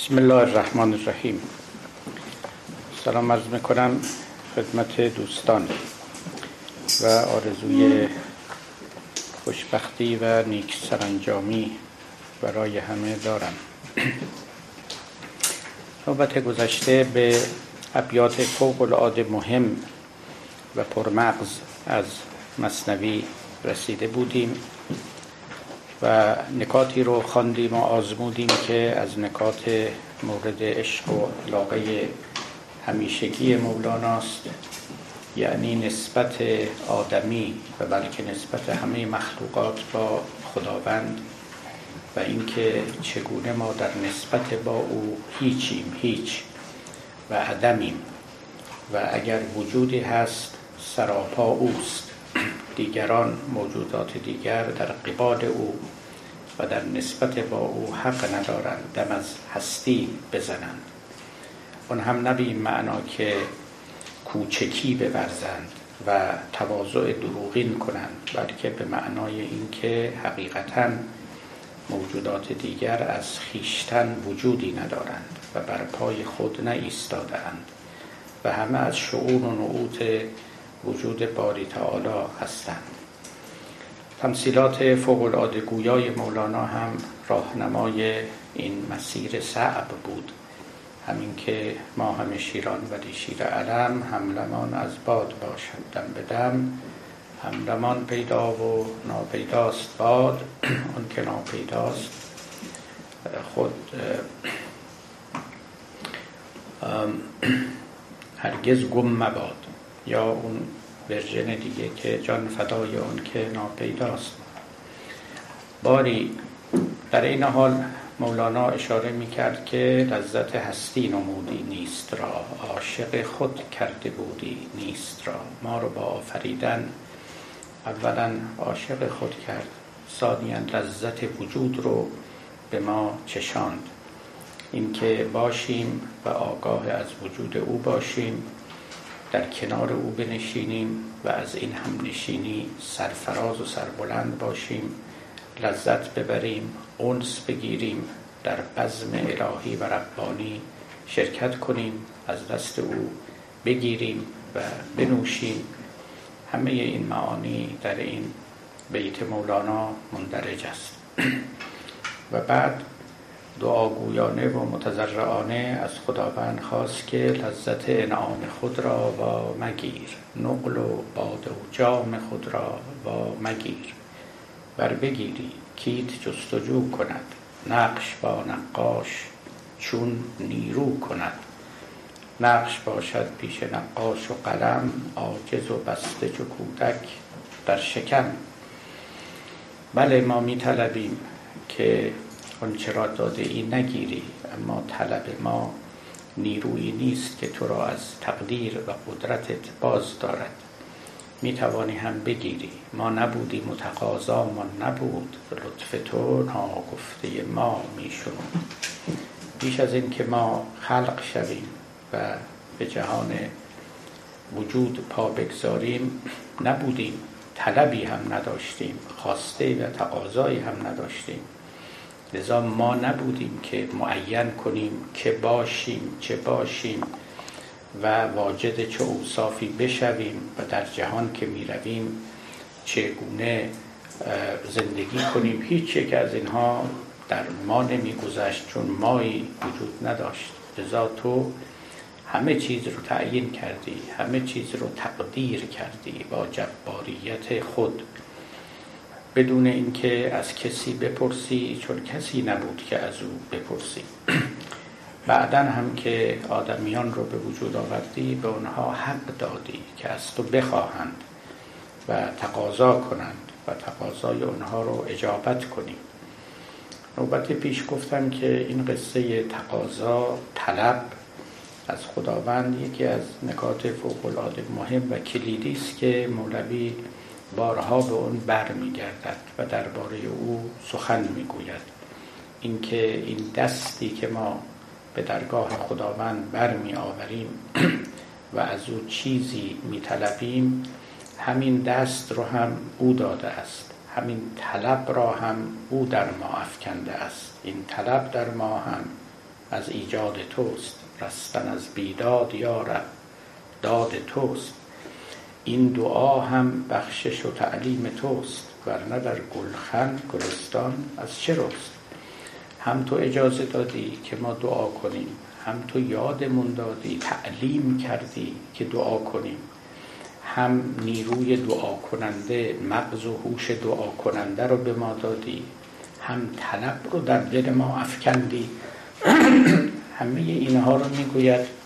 بسم الله الرحمن الرحیم. سلام عرض می‌کنم خدمت دوستان و آرزوی خوشبختی و نیک سرانجامی برای همه دارم. نوبت گذشته به ابیات فوق العاده مهم و پرمغز از مصنوی رسیده بودیم. و نکاتی رو خواندیم و آزمودیم که از نکات مورد عشق و علاقه همیشگی مولاناست. یعنی نسبت آدمی و بلکه نسبت همه مخلوقات با خداوند و اینکه چگونه ما در نسبت با او هیچیم هیچ و عدمیم. و اگر وجودی هست سراپا اوست. دیگران موجودات دیگر در قبال او و در نسبت با او حق ندارند دم از هستی بزنند. اون هم نه معنا که کوچکی بورزند و تواضع دروغین کنند بلکه به معنای اینکه حقیقتا موجودات دیگر از خیشتن وجودی ندارند و بر پای خود نایستادهاند و همه از شعون و نعوت وجود باری تعالی هستند. تمثیلات فوق العاده گویای مولانا هم راهنمای این مسیر صعب بود. همین که ما همه شیران ولی شیر علم حملمان از باد باشد دم به دم. حملمان پیدا و ناپیداست باد اون که ناپیداست. خود هرگز گم مباد. یا اون ورژن دیگه که جان فدای اون که ناپیداست. باری در این حال مولانا اشاره می کرد که لذت هستی نمودی نیست را عاشق خود کرده بودی نیست را. ما رو با آفریدن اولا عاشق خود کرد. ثانیا لذت وجود رو به ما چشاند. اینکه باشیم و آگاه از وجود او باشیم در کنار او بنشینیم و از این هم نشینی سرفراز و سربلند باشیم لذت ببریم اونس بگیریم در بزم الهی و ربانی شرکت کنیم از دست او بگیریم و بنوشیم. همه این معانی در این بیت مولانا مندرج است. و بعد دعاگویانه و متضرعانه از خداوند خواست که لذت انعام خود را و مگیر نقل و باد و جام خود را و مگیر. بر بگیری کیت جستجو کند نقش با نقاش چون نیرو کند. نقش باشد پیش نقاش و قلم عاجز و بسته چو کودک در شکم. بله ما می طلبیم که آن چرا داده ای نگیری. اما طلب ما نیرویی نیست که تو را از تقدیر و قدرتت باز دارد. می توانی هم بگیری. ما نبودیم ما نبود لطف تو ناگفته ما می بیش از این که ما خلق شویم و به جهان وجود پا بگذاریم نبودیم. طلبی هم نداشتیم. خواسته و تقاضایی هم نداشتیم. لذا ما نبودیم که معین کنیم که باشیم چه باشیم و واجد چه اوصافی بشویم و در جهان که می رویم چگونه زندگی کنیم. هیچ یک از اینها در ما نمی گذشت چون مایی وجود نداشت. لذا تو همه چیز رو تعیین کردی همه چیز رو تقدیر کردی با جباریت خود. بدون اینکه از کسی بپرسی چون کسی نبود که از او بپرسی. بعدا هم که آدمیان رو به وجود آوردی به اونها حق دادی که از تو بخواهند و تقاضا کنند و تقاضای اونها رو اجابت کنی. نوبت پیش گفتم که این قصه تقاضا طلب از خداوند یکی از نکات فوق العاده مهم و کلیدی است که مولوی بارها به اون بر میگردد و درباره او سخن می‌گوید. اینکه این دستی که ما به درگاه خداوند بر می آوریم و از او چیزی می طلبیم همین دست رو هم او داده است. همین طلب را هم او در ما افکنده است. این طلب در ما هم از ایجاد توست. رستن از بیداد یارب داد توست. این دعا هم بخشش و تعلیم توست ورنه در گلخن گلستان از چه روست هم تو اجازه دادی که ما دعا کنیم هم تو یادمون دادی تعلیم کردی که دعا کنیم. هم نیروی دعا کننده مغز و هوش دعا کننده رو به ما دادی هم طلب رو در دل ما افکندی. همه اینها رو می‌گوید.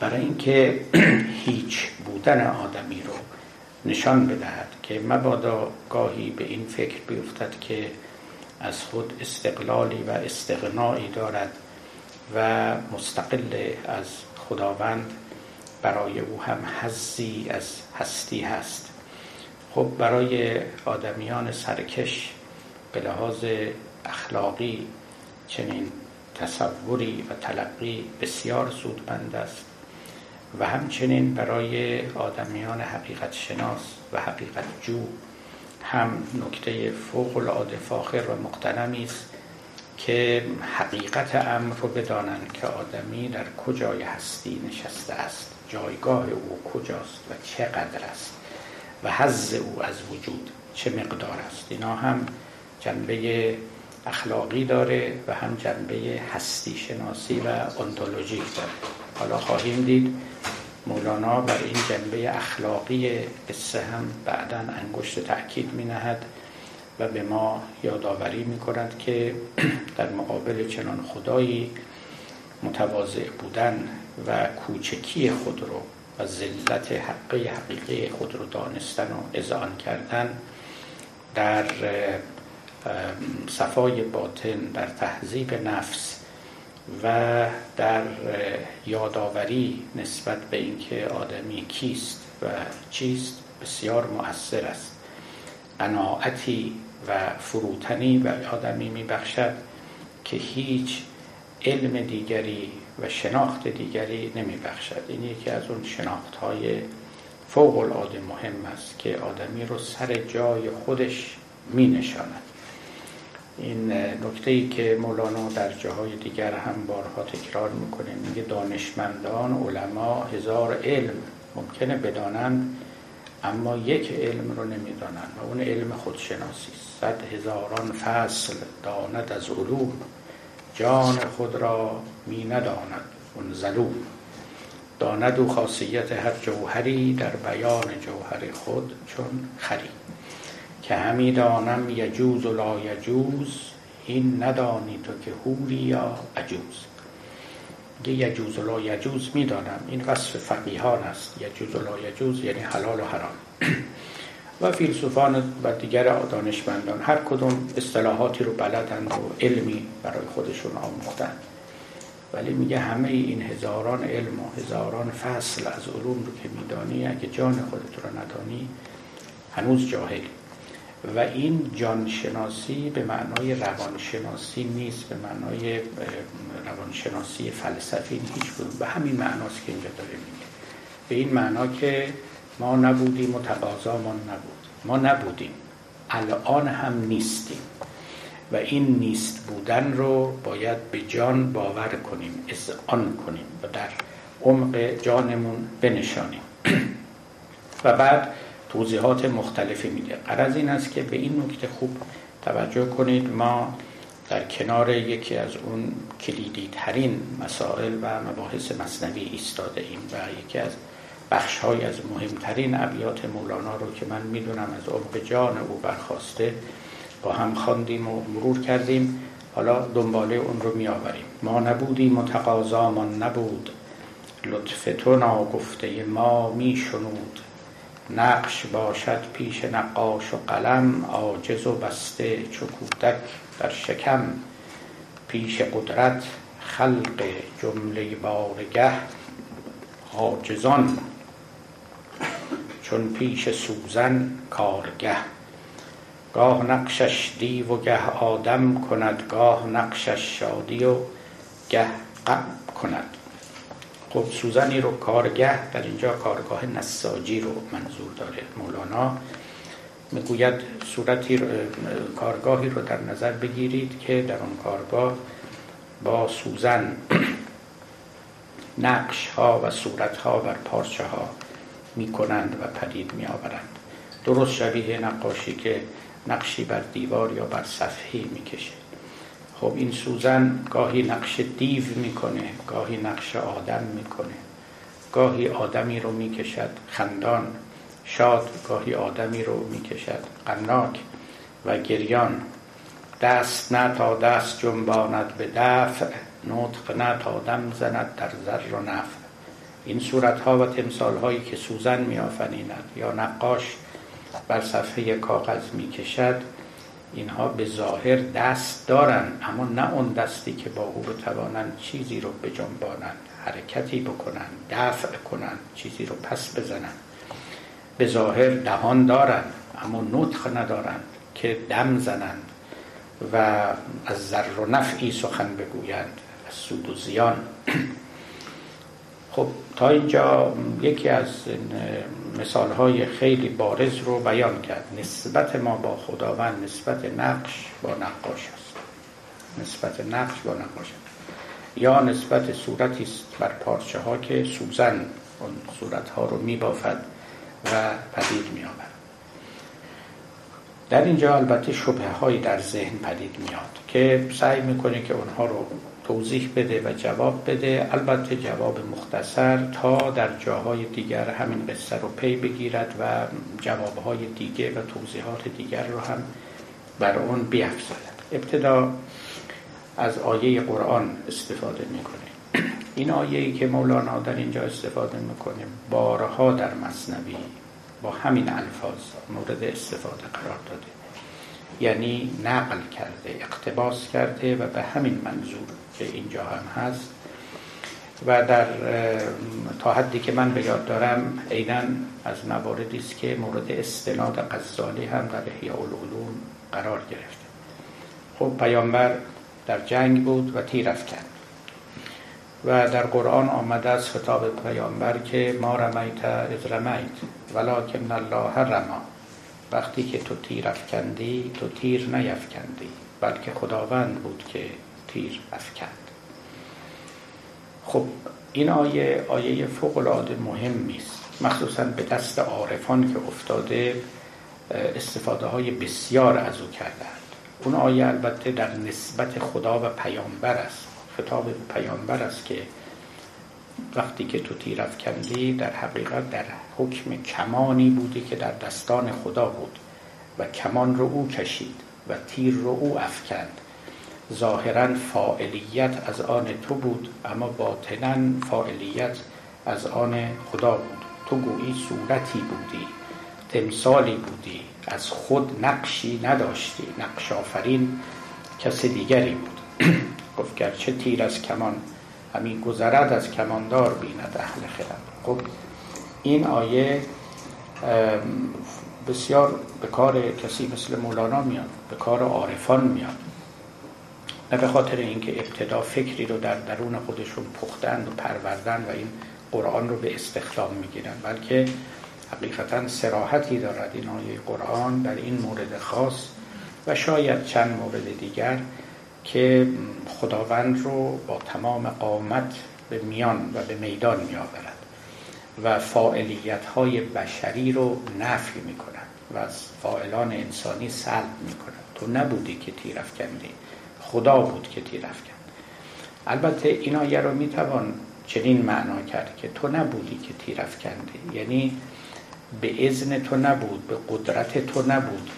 برای اینکه هیچ بودن آدمی رو نشان بدهد که مبادا گاهی به این فکر بیفتد که از خود استقلالی و استغنایی دارد و مستقل از خداوند برای او هم حزی از هستی هست. خب برای آدمیان سرکش به لحاظ اخلاقی چنین تصوری و تلقی بسیار سودمند است. و همچنین برای آدمیان حقیقت شناس و حقیقت جو هم نکته فوق العاده فاخر و مقتنمی است که حقیقت امر رو بدانند که آدمی در کجای هستی نشسته است جایگاه او کجاست و چقدر است و حز او از وجود چه مقدار است. اینا هم جنبه اخلاقی داره و هم جنبه هستی شناسی و انتولوژیک داره. حالا خواهیم دید مولانا بر این جنبه اخلاقی قصه هم بعدا انگشت تأکید می نهد و به ما یادآوری می کند که در مقابل چنان خدایی متواضع بودن و کوچکی خود رو و ذلت حقی حقیقی خود رو دانستن و اذعان کردن در صفای باطن در تهذیب نفس و در یادآوری نسبت به اینکه آدمی کیست و چیست بسیار مؤثر است. قناعتی و فروتنی به آدمی میبخشد که هیچ علم دیگری و شناخت دیگری نمیبخشد. این یکی از اون شناخت های فوق العاده مهم است که آدمی رو سر جای خودش می نشاند این نکته ای که مولانا در جاهای دیگر هم بارها تکرار می‌کنه. میگه دانشمندان علما هزار علم ممکنه بدانند اما یک علم رو نمی‌دانند و اون علم خودشناسی صد هزاران فصل داند از علوم. جان خود را می نداند اون ظلوم. داند و خاصیت هر جوهری در بیان جوهر خود چون خری. که همی دانم یجوز و لا یجوز این ندانی تو که هوری یا عجوز. یه یجوز و لا یجوز می‌دانم. این وصف فقیهان است. یجوز و لا یجوز یعنی حلال و حرام. و فیلسوفان و دیگر دانشمندان هر کدوم اصطلاحاتی رو بلدند و علمی برای خودشون آموختند. ولی میگه همه این هزاران علم و هزاران فصل از علوم رو که میدانی اگه جان خودت رو ندانی هنوز جاهلی. و این جانشناسی به معنای روانشناسی نیست به معنای روانشناسی فلسفی هیچ بود به همین معناست که اینجا داره میگه. به این معنا که ما نبودیم و تقاضامان نبود. ما نبودیم. الان هم نیستیم. و این نیست بودن رو باید به جان باور کنیم آن کنیم و در عمق جانمون بنشانیم. و بعد توضیحات مختلفی میده. قرض این است که به این نکته خوب توجه کنید. ما در کنار یکی از اون کلیدی ترین مسائل و مباحث مصنوی ایستاده ایم و یکی از بخش های از مهمترین ابیات مولانا رو که من می‌دونم از عمق جان او برخواسته با هم خواندیم و مرور کردیم. حالا دنباله اون رو میآوریم. ما نبودیم متقاضامان نبود. لطف تو ناگفته ما میشنود. نقش باشد پیش نقاش و قلم عاجز و بسته چو کودک در شکم. پیش قدرت خلق جمله بارگه عاجزان. چون پیش سوزن کارگه. گاه نقشش دیو و گه آدم کند گاه نقشش شادی و گه غم کند. خب سوزنی رو کارگه در اینجا کارگاه نساجی رو منظور داره. مولانا می‌گوید صورتی کارگاهی رو در نظر بگیرید که در اون کارگاه با سوزن نقش ها و صورت ها بر پارچه ها می کنند و پدید می آورند درست شبیه نقاشی که نقشی بر دیوار یا بر صفحه می کشه خب این سوزن گاهی نقش دیو می‌کنه گاهی نقش آدم می‌کنه. گاهی آدمی رو می‌کشد خندان شاد گاهی آدمی رو می‌کشد قناک و گریان. دست نه تا دست جنباند به دفع نطق نه تا دم زند در زر و نفع. این صورت ها و تمثال هایی که سوزن می یا نقاش بر صفحه کاغذ می کشد اینها به ظاهر دست دارن اما نه اون دستی که با او بتوانند چیزی رو بجنبانند حرکتی بکنند دفع کنند چیزی رو پس بزنند. به ظاهر دهان دارند اما نطق ندارند که دم زنند و از ذر و نفعی سخن بگویند از سود و زیان. خب تا اینجا یکی از مثال های خیلی بارز رو بیان کرد. نسبت ما با خداوند نسبت نقش با نقاش است. نسبت نقش با نقاش است. یا نسبت صورتی است بر پارچه ها که سوزن اون صورت ها رو میبافد و پدید می آورد در اینجا البته شبه هایی در ذهن پدید میاد که سعی می‌کنه که اونها رو توضیح بده و جواب بده. البته جواب مختصر تا در جاهای دیگر همین قصه رو پی بگیرد و جوابهای دیگه و توضیحات دیگر رو هم بر اون بیافزاید. ابتدا از آیه قرآن استفاده می‌کنه این آیه که مولانا در اینجا استفاده می‌کنه بارها در مصنوی با همین الفاظ مورد استفاده قرار داده. یعنی نقل کرده اقتباس کرده و به همین منظور که اینجا هم هست. و در تا حدی که من به یاد دارم عینا از مواردی است که مورد استناد غزالی هم در احیاء العلوم قرار گرفته خب پیامبر در جنگ بود و تیر افکند. و در قرآن آمده از خطاب پیامبر که ما رمیت از رمیت ولکن الله رما. وقتی که تو تیر افکندی تو تیر نیفکندی بلکه خداوند بود که تیر افکند. خب این آیه آیه فوق العاده مهمی است مخصوصا به دست عارفان که افتاده استفاده های بسیار از او کردند اون آیه البته در نسبت خدا و پیامبر است. خطاب پیامبر است که وقتی که تو تیر افکندی در حقیقت در حکم کمانی بودی که در دستان خدا بود و کمان رو او کشید و تیر رو او افکند. ظاهرا فاعلیت از آن تو بود اما باطنا فاعلیت از آن خدا بود. تو گویی صورتی بودی تمثالی بودی از خود نقشی نداشتی نقش آفرین کس دیگری بود. گفت گرچه تیر از کمان همین گذرد از کماندار بیند اهل خرد. خب این آیه بسیار به کار کسی مثل مولانا میاد به کار عارفان میاد. نه به خاطر اینکه ابتدا فکری رو در درون خودشون پختند و پروردن و این قرآن رو به استخدام می‌گیرن بلکه حقیقتا سراحتی دارد این آیه قرآن در این مورد خاص و شاید چند مورد دیگر که خداوند رو با تمام قامت به میان و به میدان می آورد و فاعلیت های بشری رو نفی می کند و از فاعلان انسانی سلب می کند تو نبودی که تیر افکندی خدا بود که تیر افکند. البته این آیه رو می توان چنین معنا کرد که تو نبودی که تیر افکندی یعنی به اذن تو نبود به قدرت تو نبود.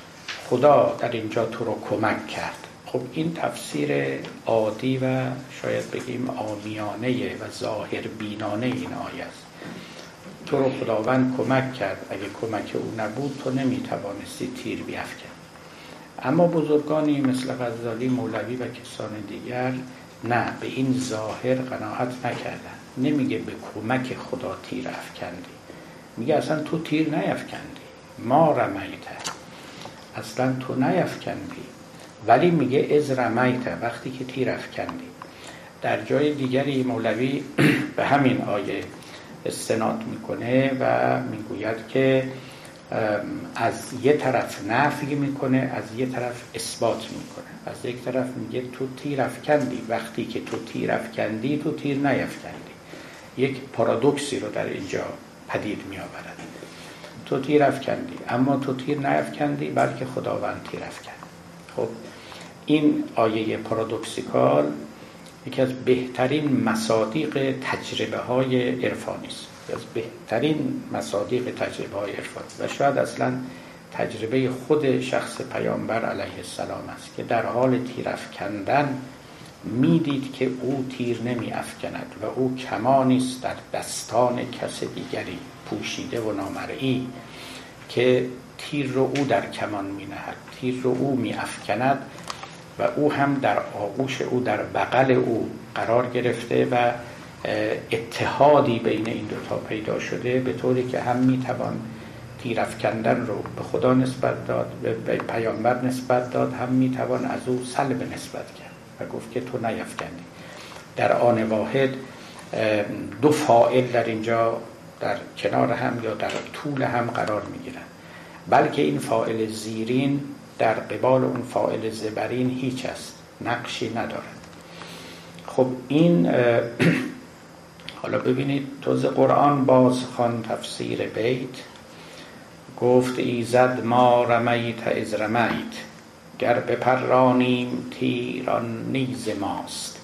خدا در اینجا تو رو کمک کرد. خب این تفسیر عادی و شاید بگیم آمیانه و ظاهر بینانه این آیه است. تو رو خداوند کمک کرد. اگه کمک او نبود تو نمی‌توانستی تیر بیافکن اما بزرگانی مثل غزالی مولوی و کسان دیگر نه به این ظاهر قناعت نکردن نمیگه به کمک خدا تیر افکندی. میگه اصلا تو تیر نیفکندی. ما رمیته اصلا تو نیفکندی. ولی میگه از رمیته وقتی که تیر افکندی. در جای دیگری مولوی به همین آیه استناد می‌کنه و می‌گوید که از یه طرف نفی می‌کنه از یه طرف اثبات می‌کنه. از یک طرف میگه تو تیر افکندی وقتی که تو تیر افکندی تو تیر نیفکندی یک پارادوکسی رو در اینجا پدید می آورد تو تیر افکندی اما تو تیر نیفکندی بلکه خداوند تیر افکند. خب این آیه پارادوکسیکال یکی از بهترین مصادیق تجربه های عرفانی است. از بهترین مصادیق تجربه های عرفانی. و شاید اصلا تجربه خود شخص پیامبر علیه السلام است که در حال تیر افکندن می‌دید که او تیر نمی افکند و او کمانی است در دستان کس دیگری پوشیده و نامرئی که تیر رو او در کمان می نهد تیر رو او می افکند و او هم در آغوش او در بغل او قرار گرفته و اتحادی بین این دوتا پیدا شده به طوری که هم می‌توان تیر افکندن رو به خدا نسبت داد به پیامبر نسبت داد هم می‌توان از او سلب نسبت کرد و گفت که تو نیفکندی در آن واحد دو فائل در اینجا در کنار هم یا در طول هم قرار می‌گیرن بلکه این فائل زیرین در قبال اون فائل زبرین هیچ است نقشی ندارد. خب این حالا ببینید توز قرآن باز خان تفسیر بیت. گفت ایزد ما رمیت از رمیت. گر بپرانیم تیران نیز ماست.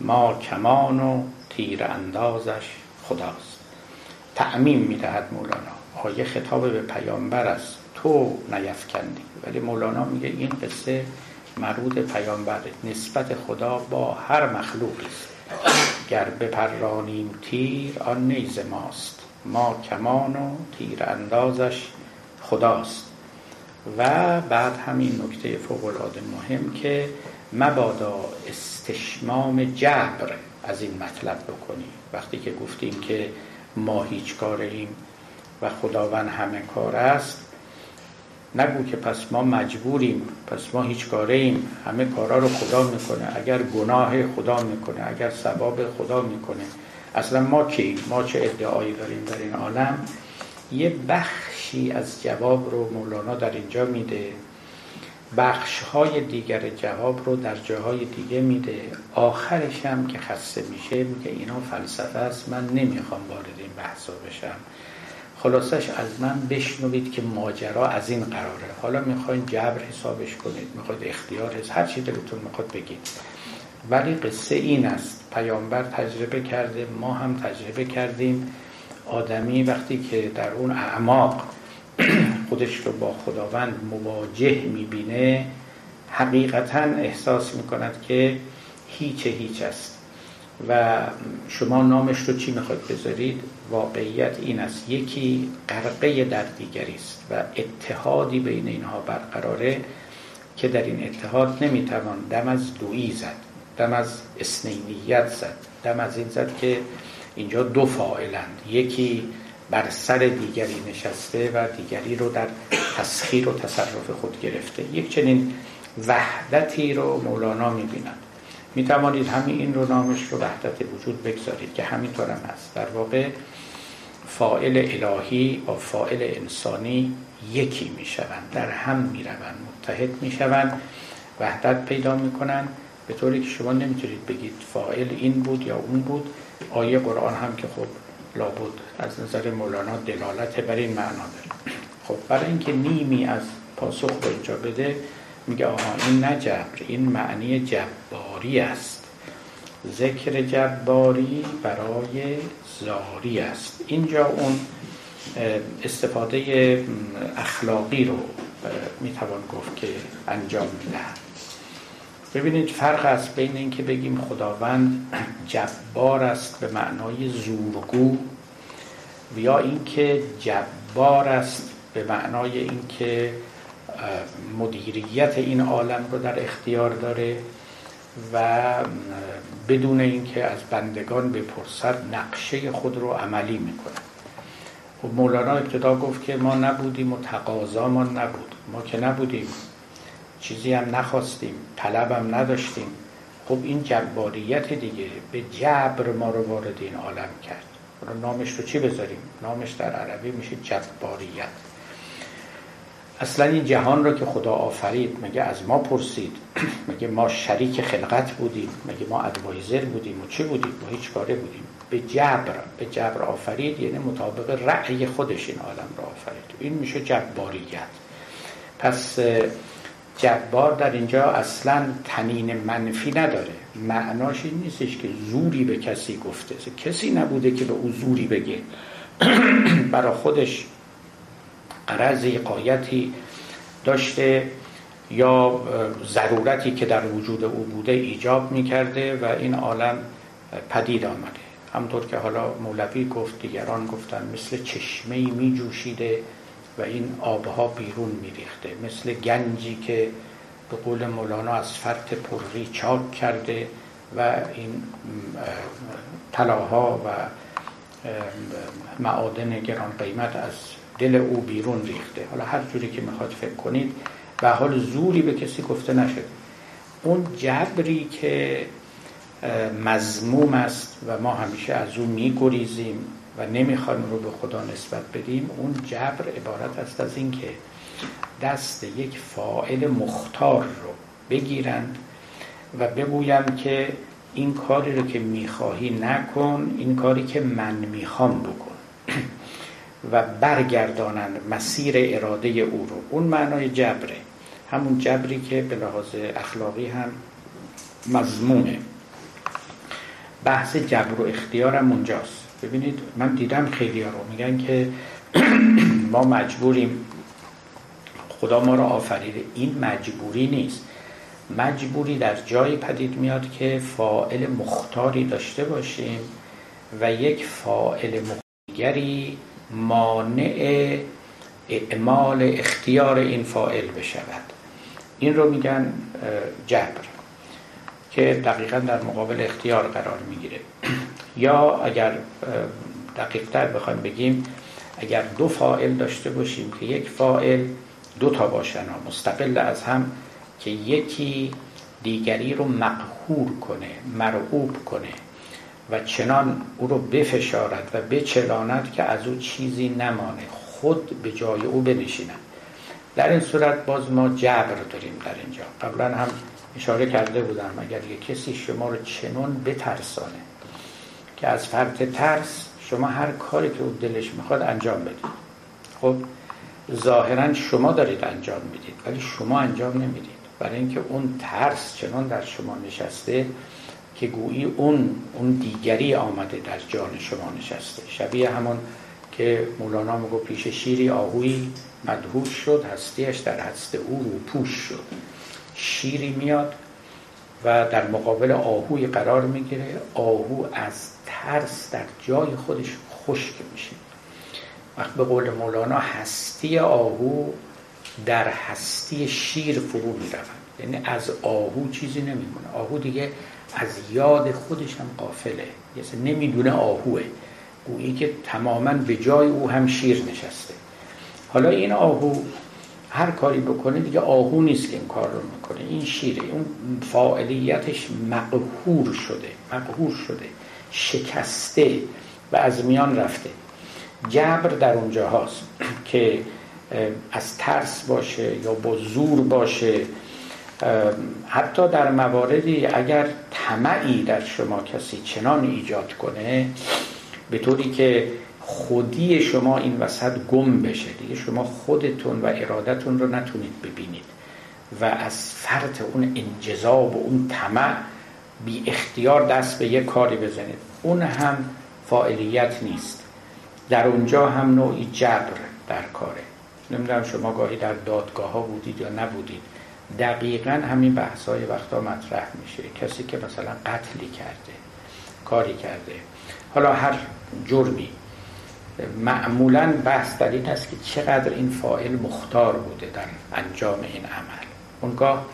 ما کمان و تیر اندازش خداست. تعمیم می‌دهد مولانا. آیه خطاب به پیامبر است تو نیفکندی ولی مولانا میگه این قصه مربوط پیامبر نسبت خدا با هر مخلوقی است. گر بپرانیم تیر آن نیز ماست. ما کمان و تیر اندازش خداست. و بعد همین نکته فوق العاده مهم که مبادا استشمام جبر از این مطلب بکنی وقتی که گفتیم که ما هیچ کاریم و خداوند همه کار است نگو که پس ما مجبوریم پس ما هیچ کاره ایم همه کارا رو خدا می‌کنه. اگر گناه خدا می‌کنه اگر ثواب خدا می‌کنه. اصلا ما کی؟ ما چه ادعایی داریم در این عالم؟ یه بخشی از جواب رو مولانا در اینجا میده. بخش های دیگر جواب رو در جاهای دیگه میده. آخرش هم که خسته میشه میگه اینا فلسفه است. من نمی‌خوام وارد این بحثا بشم. خلاصش از من بشنوید که ماجرا از این قراره. حالا می‌خواین جبر حسابش کنید می‌خواید اختیار حساب هر چی دلتون می‌خواد بگید. ولی قصه این است. پیامبر تجربه کرده ما هم تجربه کردیم. آدمی وقتی که در اون اعماق خودش رو با خداوند مواجه می‌بینه حقیقتا احساس می‌کند که هیچ هیچ است. و شما نامش رو چی می‌خواید بذارید؟ واقعیت این است. یکی غرقه در دیگری است و اتحادی بین اینها برقراره که در این اتحاد نمی‌توان دم از دویی زد دم از اسنینیت زد دم از این زد که اینجا دو فاعلند. یکی بر سر دیگری نشسته و دیگری رو در تسخیر و تصرف خود گرفته. یک چنین وحدتی رو مولانا می‌بیند. می توانید همین این رو نامش رو وحدت وجود بگذارید که همینطور هم هست. در واقع فائل الهی با فائل انسانی یکی می شوند در هم می روند متحد می شوند وحدت پیدا می کنند به طوری که شما نمی‌تونید بگید فائل این بود یا اون بود. آیه قرآن هم که خب لابد از نظر مولانا دلالت بر این معنا داره. خب برای اینکه نیمی از پاسخ رو اینجا بده میگه آها این نه جبر این معنی جباری است. ذکر جباری برای زاری است. اینجا اون استفاده اخلاقی رو می‌توان گفت که انجام می‌دهد. ببینید فرق است بین اینکه بگیم خداوند جبار است به معنای زورگو و یا اینکه جبار است به معنای اینکه مدیریت این عالم رو در اختیار داره. و بدون اینکه از بندگان بپرسد نقشه خود رو عملی می‌کنه. خب مولانا ابتدا گفت که ما نبودیم و تقاضامان نبود. ما که نبودیم. چیزی هم نخواستیم. طلبم نداشتیم. خب این جباریت دیگه به جبر ما رو وارد این عالم کرد. نامش رو چی بذاریم؟ نامش در عربی میشه جباریت. اصلا این جهان را که خدا آفرید مگه از ما پرسید؟ مگه ما شریک خلقت بودیم؟ مگه ما ادوایزر بودیم؟ و چه بودیم؟ و هیچ کاره بودیم. به جبر به جبر آفرید یعنی مطابق رأی خودش این عالم را آفرید. این میشه جباریت. پس جبار در اینجا اصلا تنین منفی نداره. معناش این نیستش که زوری به کسی گفته. کسی نبوده که به او زوری بگه. برا خودش قرضی قایتی داشته یا ضرورتی که در وجود او بوده ایجاب می‌کرده و این عالم پدید آمده. همطور که حالا مولوی گفت دیگران گفتن مثل چشمه می جوشیده و این آبها بیرون میریخته. مثل گنجی که به قول مولانا از فرط پرری چاک کرده و این طلاها و معادن گران قیمت از دل او بیرون ریخته. حالا هر جوری که می‌خواد فکر کنید. و حال زوری به کسی گفته نشده اون جبری که مزموم است و ما همیشه از او میگریزیم و نمی‌خوایم رو به خدا نسبت بدیم اون جبر عبارت است از اینکه دست یک فائل مختار رو بگیرند و بگویند که این کاری رو که می‌خواهی نکن این کاری که من می‌خوام بکن. و برگردانند مسیر اراده او رو. اون معنای جبره. همون جبری که به لحاظ اخلاقی هم مضمونه. بحث جبر و اختیارم اونجاست. ببینید من دیدم خیلی ها رو. میگن که ما مجبوریم. خدا ما رو آفریده این مجبوری نیست. مجبوری در جایی پدید میاد که فائل مختاری داشته باشیم و یک فائل مختگری مانع اعمال اختیار این فائل بشود. این رو میگن جبر که دقیقا در مقابل اختیار قرار می‌گیره. یا اگر دقیق تر بخوایم بگیم اگر دو فائل داشته باشیم که یک فائل دو تا باشن مستقل از هم که یکی دیگری رو مقهور کنه مرعوب کنه و چنان او رو بفشارد و بچلاند که از او چیزی نمانه. خود به جای او بنشیند. در این صورت باز ما جبر داریم در اینجا. قبلا هم اشاره کرده بودم اگر یک کسی شما رو چنون بترسانه که از فرط ترس شما هر کاری که او دلش می‌خواد انجام بدید. خب ظاهرا شما دارید انجام می‌دید ولی شما انجام نمی‌دید. برای اینکه اون ترس چنان در شما نشسته که گویی اون اون دیگری آمده در جان شما نشسته. شبیه همون که مولانا میگو پیش شیری آهوی مدهوش شد هستیش در هست او رو پوش شد. شیری میاد و در مقابل آهوی قرار می‌گیره. آهو از ترس در جای خودش خشک میشه. وقت به قول مولانا هستی آهو در هستی شیر فرو می‌روند یعنی از آهو چیزی نمیمونه. آهو دیگه از یاد خودش هم قافله یعنی نمی‌دونه آهوه. گویی که تماما به جای او هم شیر نشسته. حالا این آهو هر کاری بکنه دیگه آهو نیست که این کار رو می‌کنه. این شیره اون فاعلیتش مقهور شده مقهور شده شکسته و از میان رفته. جبر در اونجا هاست که از ترس باشه یا با زور باشه. حتی در مواردی اگر طمعی در شما کسی چنان ایجاد کنه به طوری که خودی شما این وسط گم بشه. دیگه شما خودتون و ارادتون رو نتونید ببینید. و از فرط اون انجذاب و اون طمع بی اختیار دست به یک کاری بزنید. اون هم فاعلیت نیست. در اونجا هم نوعی جبر در کاره. نمی‌دونم شما گاهی در دادگاه ها بودید یا نبودید. دقیقا همین بحث های وقتا مطرح میشه. کسی که مثلا قتلی کرده کاری کرده. حالا هر جرمی. معمولا بحث در این است که چقدر این فاعل مختار بوده در انجام این عمل. اونگاه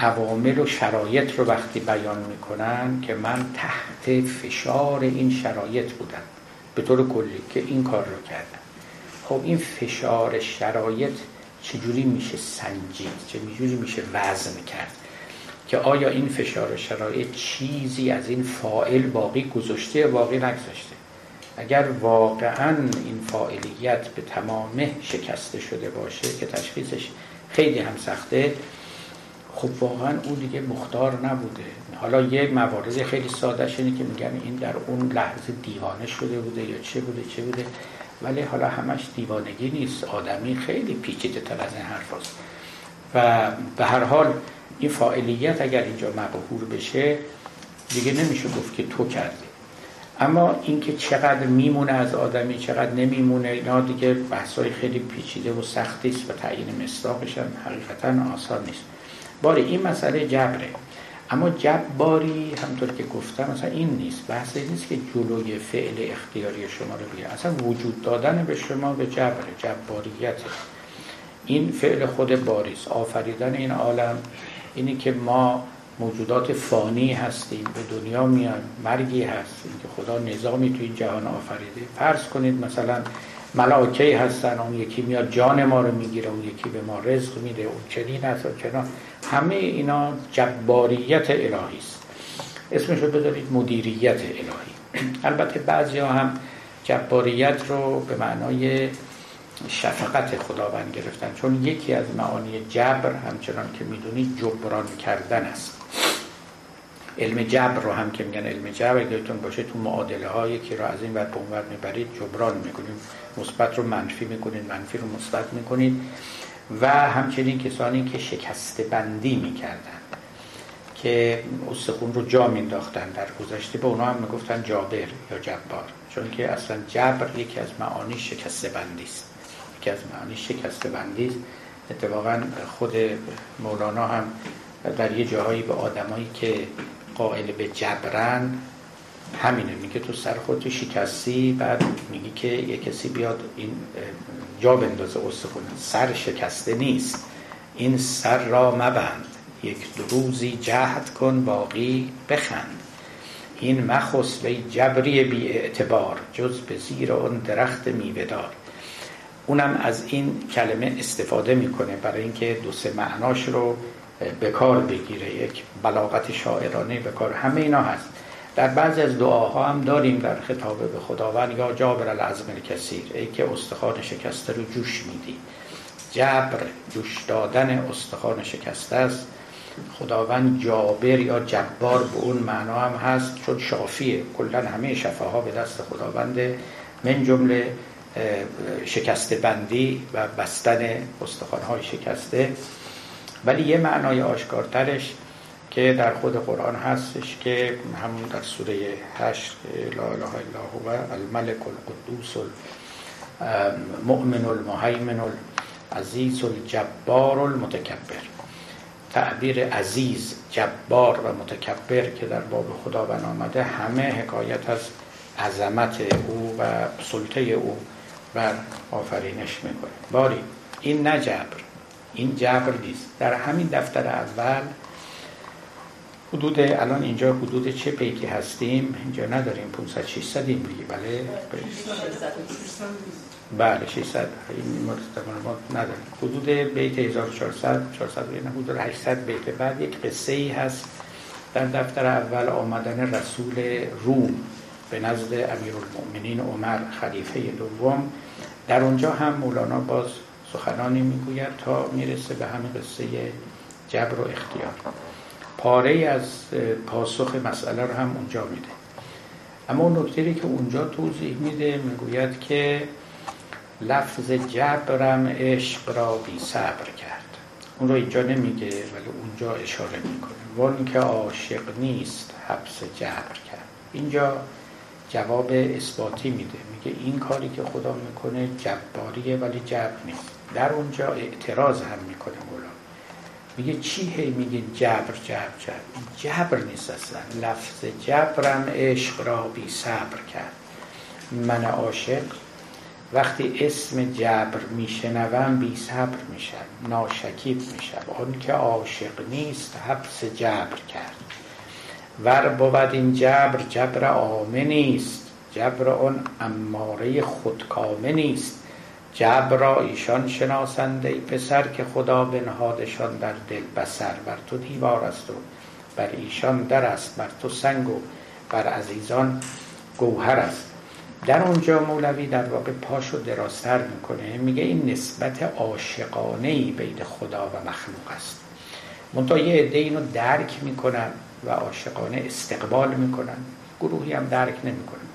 عوامل و شرایط رو وقتی بیان می‌کنن که من تحت فشار این شرایط بودم. به طور کلی که این کار رو کردم. خب این فشار شرایط چجوری میشه سنجید؟ چجوری میشه وزن کرد؟ که آیا این فشار شرایط چیزی از این فائل باقی گذاشته یا باقی نگذاشته؟ اگر واقعا این فاعلیت به تمامه شکسته شده باشه که تشخیصش خیلی هم سخته خب واقعا اون دیگه مختار نبوده. حالا یه موارد خیلی ساده اینه که میگن این در اون لحظه دیوانه شده بوده یا چه بوده چه بوده؟ ولی حالا همش دیوانگی نیست. آدمی خیلی پیچیده تر از این حرف هست. و به هر حال این فاعلیت اگر اینجا مبهور بشه دیگه نمیشه گفت که تو کردی. اما اینکه چقدر میمونه از آدمی چقدر نمیمونه اینا دیگه بحثای خیلی پیچیده و سختی است و تعیین مصداقش هم حقیقتا آسان نیست. باری این مسئله جبره. اما جباری همطور که گفتم مثلا این نیست. بحث این نیست که جلوی فعل اختیاری شما رو بیاره. اصلا وجود دادن به شما به جبره جباریت. این فعل خود باریست. آفریدن این عالم اینی که ما موجودات فانی هستیم به دنیا میان مرگی هست. که خدا نظامی تو این جهان آفریده. فرض کنید مثلا ملائکه هستن اون یکی میاد جان ما رو می‌گیره اون یکی به ما رزق میده اون چنین هست و چنان. همه اینا جباریت الهی است. اسمش رو بذارید مدیریت الهی. البته بعضی ها هم جباریت رو به معنای شفقت خداوند گرفتن چون یکی از معانی جبر همچنان که می‌دونید جبران کردن است. علم جبر رو هم که میگن علم جبر یادتون باشه تو معادله های که رو از این ور به اون می‌برید جبران می‌کنید. مثبت رو منفی می‌کنید منفی رو مثبت می‌کنید. و همچنین کسانی که شکسته بندی می‌کردن که استخون رو جا مینداختن در گذشته. به اونا هم می‌گفتن جابر یا جبار چون که اصلا جبر یکی از معانی شکسته بندی است. یکی از معانی شکسته بندی است. اتفاقا خود مولانا هم در یه جاهایی به آدمایی که قائل به جبرن همینه میگه تو سر خودتو شکستی بعد میگی که یه کسی بیاد این جا بندازه استخونه سر شکسته نیست. این سر را مبند. یک دو روزی جهد کن باقی بخند. این مخص به جبری بی اعتبار جز به زیر اون درخت میوهدار. اونم از این کلمه استفاده می‌کنه برای اینکه دو سه معناش رو به کار بگیره. یک بلاغت شاعرانه به کار. همه اینا هست. در بعضی از دعاها هم داریم در خطاب به خداوند یا جابر العظم کثیر ای که استخوان شکسته رو جوش میدی. جبر جوش دادن استخوان شکسته است. خداوند جابر یا جبار به اون معنا هم هست چون شافیه. کلا همه شفاها به دست خداوند من جمله شکسته بندی و بستن استخوانهای شکسته. ولی یه معنای آشکارترش که در خود قرآن هستش که همون در سوره هشت لا اله الا هو الملک القدوس المؤمن المهیمن العزیز الجبار المتکبر. تعبیر عزیز جبار و متکبر که در باب خداوند آمده همه حکایت از عظمت او و سلطه او بر آفرینش می‌کنه. باری این نه جبر این جبر نیست. در همین دفتر اول حدود الان اینجا حدود چه بیتی هستیم؟ اینجا نداریم. 500 600 این دیگه. بله. بله 600 این ما نداریم. حدود بیت 1400 400 حدود 800 بیت بعد یک قصه ای هست. در دفتر اول آمدن رسول روم به نزد امیرالمؤمنین عمر خلیفه دوم. در اونجا هم مولانا باز سخنانی می‌گوید تا می‌رسه به همین قصه جبر و اختیار. پاره از پاسخ مسئله رو هم اونجا میده. اما اون نکته که اونجا توضیح میده می‌گوید که لفظ جبرم عشق را بی صبر کرد. اون رو اینجا نمیگه ولی اونجا اشاره می‌کنه. وان که عاشق نیست حبس جبر کرد. اینجا جواب اثباتی میده. میگه این کاری که خدا می‌کنه جباریه ولی جبر نیست. در اونجا اعتراض هم می‌کنه. میگه چی هی میگه جبر جبر جبر؟ جبر نیست اصلا. لفظ جبرم عشق را بی صبر کرد. من عاشق وقتی اسم جبر میشنوم بی صبر میشم ناشکیب میشم اون که عاشق نیست حبس جبر کرد. ور بود این جبر جبر آمه نیست جبر اون اماره خودکامه نیست جبر را ایشان شناسند ای پسر که خدا بنهادشان در دل بسر بر تو دیوار است و بر ایشان در است بر تو سنگ و بر عزیزان گوهر است. در اونجا مولوی در واقع پاشو دراستر می‌کنه. میگه این نسبت عاشقانه ای بین خدا و مخلوق است. منتها یه عده اینو درک می‌کنن و عاشقانه استقبال می‌کنن. گروهی هم درک نمی‌کنن.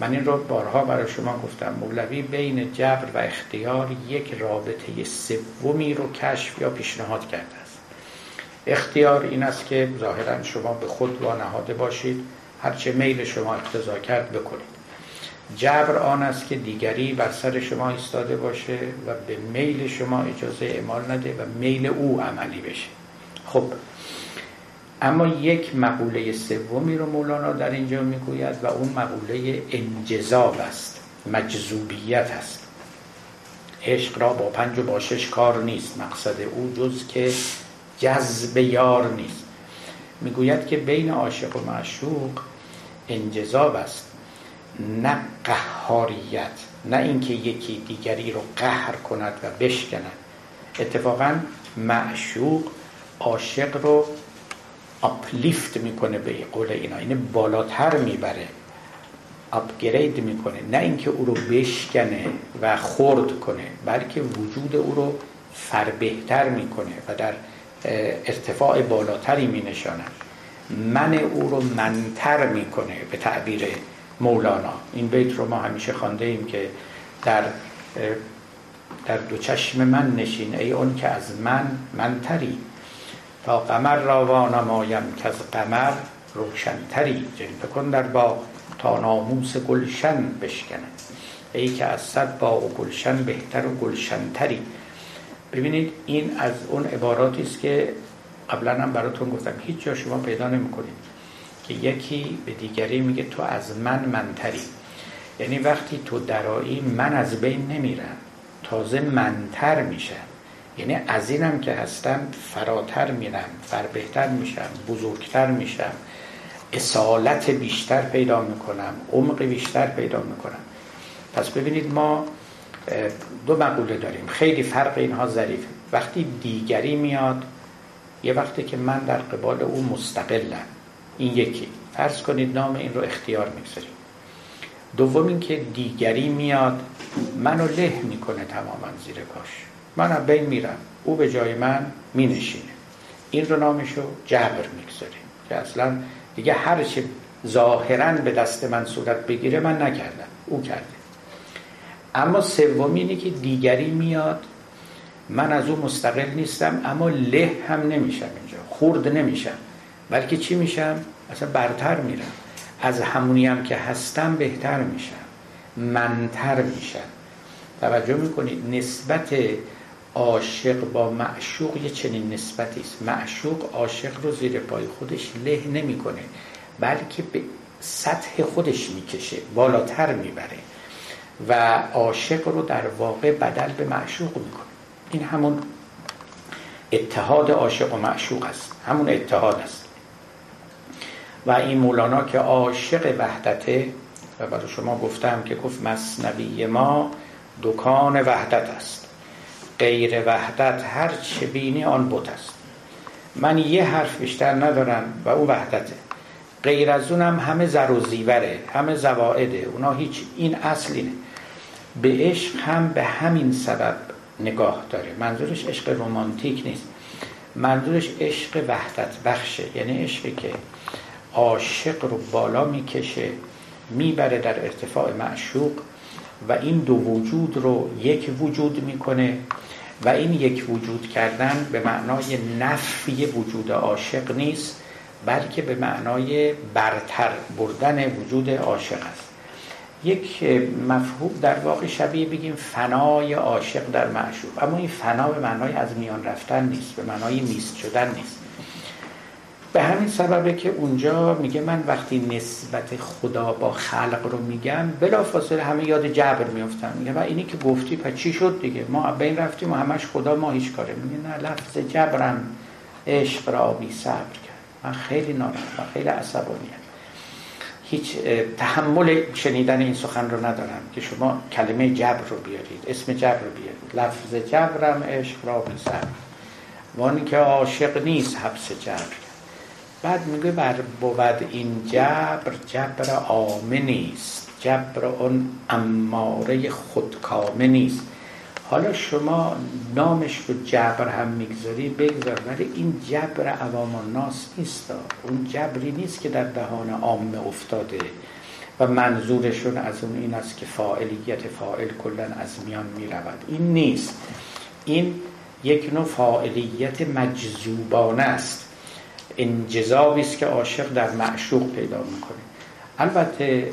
من این رو بارها برای شما گفتم مولوی بین جبر و اختیار یک رابطه سومی رو کشف یا پیشنهاد کرده است. اختیار این است که ظاهرا شما به خود وانهاده باشید هرچه میل شما اقتضا کرد بکنید. جبر آن است که دیگری بر سر شما ایستاده باشه و به میل شما اجازه اعمال نده و میل او عملی بشه. خب اما یک مقوله سومی رو مولانا در اینجا می‌گوید و اون مقوله انجذاب است مجذوبیت است. عشق را با پنج و با شش کار نیست مقصد او جز که جذب یار نیست. می‌گوید که بین عاشق و معشوق انجذاب است نه قهاریت نه اینکه یکی دیگری رو قهر کند و بشکند. اتفاقا معشوق عاشق رو اپلیفت می‌کنه به قول اینا. اینه بالاتر می‌بره. اپگرید می‌کنه. نه اینکه او رو بشکنه و خرد کنه بلکه وجود او رو فربهتر می‌کنه و در ارتفاع بالاتری مینشانه. من او رو منتر می‌کنه به تعبیر مولانا. این بیت رو ما همیشه خانده ایم که در در دو چشم من نشین. ای اون که از من منتری. تا قمر را وانمایم که از قمر روشنتری جلوه کن در باغ تا ناموس گلشن بشکنه ای که از صد باغ و گلشن بهتر و گلشنتری. ببینید این از اون عباراتی است که قبلا هم براتون گفتم. هیچ جا شما پیدا نمی‌کنید. که یکی به دیگری میگه تو از من منتری. یعنی وقتی تو درایی من از بین نمیرم تازه منتر میشم. یعنی از اینم که هستم فراتر میرم فربهتر میشم بزرگتر میشم. اصالت بیشتر پیدا می‌کنم عمق بیشتر پیدا می‌کنم. پس ببینید ما دو مقوله داریم. خیلی فرق اینها ظریفه وقتی دیگری میاد یه وقتی که من در قبال او مستقلم. این یکی. فرض کنید نام این رو اختیار می‌گذاریم. دوم اینکه دیگری میاد منو له می‌کنه تماما زیر پاش من از بین میرم. او به جای من مینشینه. این رو نامشو جبر می‌گذاریم. که اصلا دیگه هر چه ظاهرا به دست من صورت بگیره من نکردم. او کرده. اما سوم اینه که دیگری میاد. من از او مستقل نیستم اما له هم نمیشم اینجا. خورد نمیشم. بلکه چی میشم؟ اصلا برتر میرم. از همونی هم که هستم بهتر میشم. منتر میشم. توجه می‌کنید نسبت عاشق با معشوق یه چنین نسبتی است. معشوق عاشق رو زیر پای خودش له نمی‌کنه بلکه به سطح خودش می‌کشه بالاتر می‌بره و عاشق رو در واقع بدل به معشوق می‌کنه. این همون اتحاد عاشق و معشوق است. همون اتحاد است. و این مولانا که عاشق وحدته و برای شما گفتم که گفت مصنوی ما دکان وحدت است. غیر وحدت هر چه بینی آن بود است. من یه حرف بیشتر ندارم و او وحدته. غیر از اونم همه زر و زیوره همه زوائده. اونا هیچ این اصلینه به عشق هم به همین سبب نگاه داره. منظورش عشق رومانتیک نیست. منظورش عشق وحدت بخشه. یعنی عشقی که عاشق رو بالا می‌کشه می‌بره در ارتفاع معشوق و این دو وجود رو یک وجود می‌کنه. و این یک وجود کردن به معنای نفی وجود عاشق نیست بلکه به معنای برتر بردن وجود عاشق است. یک مفهوم در واقع شبیه بگیم فنای عاشق در معشوق اما این فنا به معنای از میان رفتن نیست به معنای نیست شدن نیست. به همین سببه که اونجا میگه من وقتی نسبت خدا با خلق رو میگم بلا فاصله همه یاد جبر میفتم میگه و اینی که گفتی پس چی شد دیگه؟ ما بین رفتیم و همش خدا ما هیچ کاره میگه نه لفظ جبرم عشق را بی صبر کرد. من خیلی ناراحت و خیلی عصبانیم. هیچ تحمل شنیدن این سخن رو ندارم که شما کلمه جبر رو بیارید اسم جبر رو بیارید. لفظ جبرم عشق را بی صبر. وانی که عاشق نیست حبس جبر. بعد میگه بر بود این جبر جبر آمه نیست. جبر اون اماره خودکامه نیست. حالا شما نامش رو جبر هم می‌گذاری بگذار ولی این جبر عوام الناس نیست. اون جبری نیست که در دهان عامه افتاده و منظورشون از اون این است که فاعلیت فاعل کلا از میان می رود این نیست. این یک نوع فاعلیت مجذوبانه است. انجذابی است که عاشق در معشوق پیدا می‌کنه. البته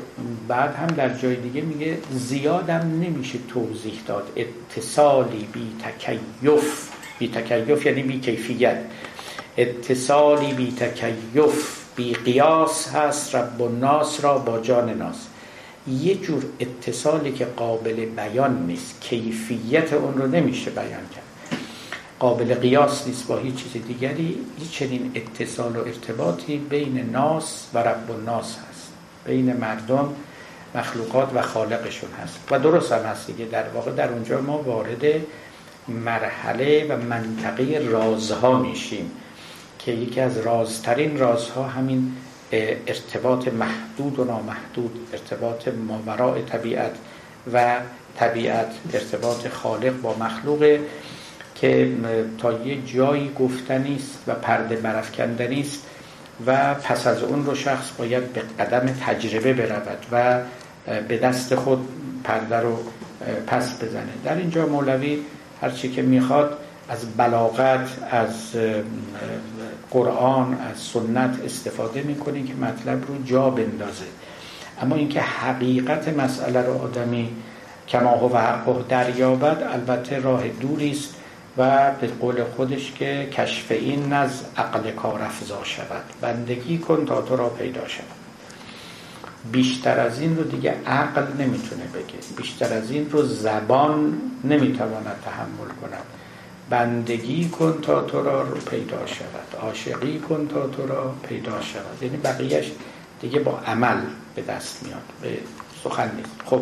بعد هم در جای دیگه میگه زیادم نمیشه توضیح داد. اتصالی بی تکیف. بی تکیف یعنی بی کیفیت. اتصالی بی تکیف. بی قیاس هست. رب الناس را با جان ناس. یه جور اتصالی که قابل بیان نیست. کیفیت اون رو نمیشه بیان کرد. قابل قیاس نیست با هیچ چیز دیگری هیچ چنین اتصال و ارتباطی بین ناس و رب الناس هست. بین مردم مخلوقات و خالقشون هست. و درست هم هست دیگه. در واقع در اونجا ما وارد مرحله و منطقه رازها میشیم که یکی از رازترین رازها همین ارتباط محدود و نامحدود ارتباط ماورای طبیعت و طبیعت ارتباط خالق با مخلوق که تا یه جایی گفتنی است و پرده برافکندنی است و پس از اون رو شخص باید به قدم تجربه برود و به دست خود پرده رو پس بزنه. در اینجا مولوی هرچی که می‌خواد از بلاغت از قرآن از سنت استفاده می‌کنه که مطلب رو جا بندازه. اما اینکه حقیقت مسئله رو آدمی کما و حقه دریابد البته راه دوری است و به قول خودش که کشف این از عقل کار افزا شود. بندگی کن تا تو را پیدا شود. بیشتر از این رو دیگه عقل نمی‌تونه بگه. بیشتر از این رو زبان نمی‌تواند تحمل کند. بندگی کن تا تو را رو پیدا شود. عاشقی کن تا تو را پیدا شود. یعنی بقیهش دیگه با عمل به دست میاد. به سخن نیست. خب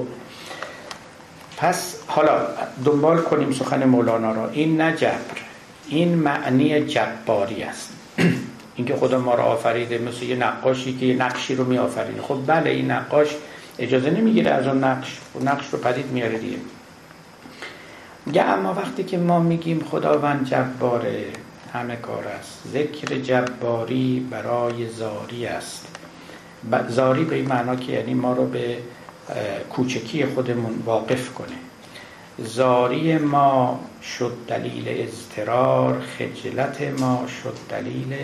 پس حالا دنبال کنیم سخن مولانا را این نه جبر این معنی جباری است. اینکه خدا ما را آفریده مثل یه نقاشی که یه نقشی رو می آفرینه خب بله این نقاش اجازه نمی‌گیره از اون نقش. و نقش رو پدید میاره دیگه. میگه اما وقتی که ما میگیم خداوند جباره همه کار است. ذکر جباری برای زاری است. زاری به این معنا که یعنی ما رو به کوچکی خودمون واقف کنه زاری ما شد دلیل اضطرار خجلت ما شد دلیل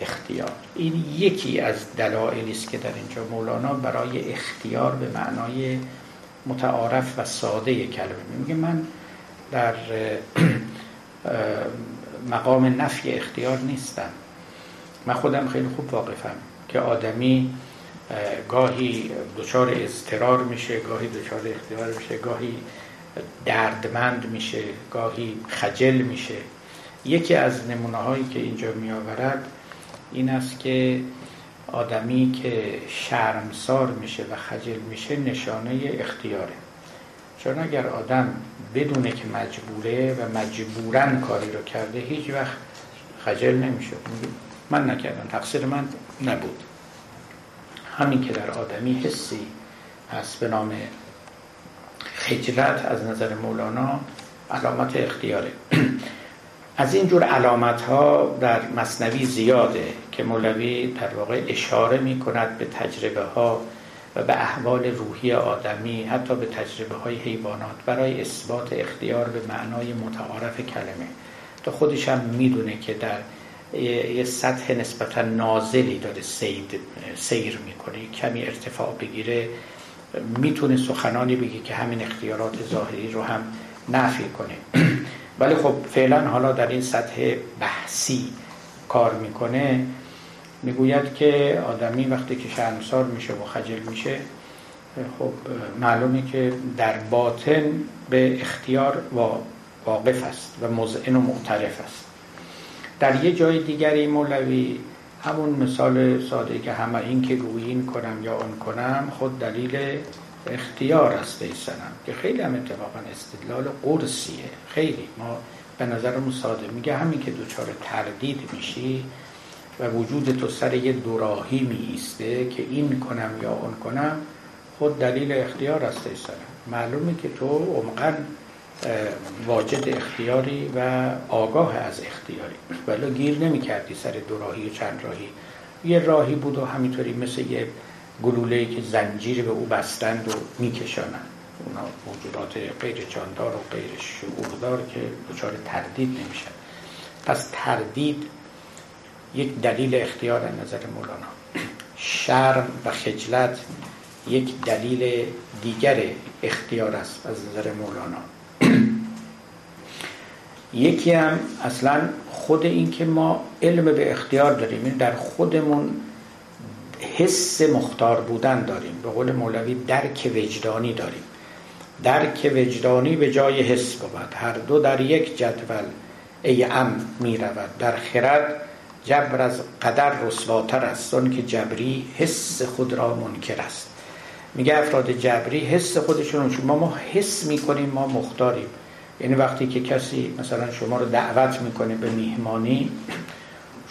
اختیار. این یکی از دلایلی است که در اینجا مولانا برای اختیار به معنای متعارف و ساده کلمه میگه. من در مقام نفی اختیار نیستم. من خودم خیلی خوب واقفم که آدمی گاهی دچار اضطرار میشه گاهی دچار اختیار میشه گاهی دردمند میشه گاهی خجل میشه. یکی از نمونه هایی که اینجا میآورد این است که آدمی که شرمسار میشه و خجل میشه نشانه اختیاره. چون اگر آدم بدونه که مجبوره و مجبورن کاری رو کرده هیچ وقت خجل نمیشه. من نکردم تقصیر من نبود. همین که در آدمی حسی هست به نام خجلت از نظر مولانا علامت اختیاره. از این جور علامت ها در مصنوی زیاده که مولوی در واقع اشاره می کند به تجربه ها و به احوال روحی آدمی حتی به تجربه های حیوانات برای اثبات اختیار به معنای متعارف کلمه. تو خودش هم می‌دونه که در یه سطح نسبتا نازلی داره سید سیر می‌کنه. کمی ارتفاع بگیره. می‌تونه سخنانی بگی که همین اختیارات ظاهری رو هم نفی کنه. ولی خب فعلا حالا در این سطح بحثی کار می‌کنه. می‌گوید که آدمی وقتی که شرمسار میشه و خجل میشه خب معلومه که در باطن به اختیار واقف است و مزعن و معترف است. در یه جای دیگری مولوی همون مثال ساده که همه این که گویین کنم یا اون کنم خود دلیل اختیار است ایسنم که خیلی هم اتفاقا استدلال قرصیه. خیلی. ما به نظرمون ساده. میگه همین که دوچار تردید میشی و وجود تو سر یه دوراهی می ایسته که این کنم یا اون کنم خود دلیل اختیار است سر معلومه که تو عمقا واجد اختیاری و آگاه از اختیاری. ولی گیر نمی کردی سر دو راهی و چند راهی. یه راهی بود و همینطوری مثل یه گلوله که زنجیر به او بستند و میکشانند. اونا موجودات غیر جاندار و غیر شعوردار که دچار تردید نمیشن. پس تردید یک دلیل اختیار از نظر مولانا. شرم و خجلت یک دلیل دیگر اختیار است از نظر مولانا. یکی هم اصلا خود این که ما علم به اختیار داریم این در خودمون حس مختار بودن داریم. به قول مولوی درک وجدانی داریم. درک وجدانی به جای حس بود. هر دو در یک جدول ای ام می رود. در خرد جبر از قدر رسواتر است اون که جبری حس خود را منکر است. میگه افراد جبری حس خودشون ما ما حس می‌کنیم ما مختاریم. یعنی وقتی که کسی مثلا شما رو دعوت می‌کنه به میهمانی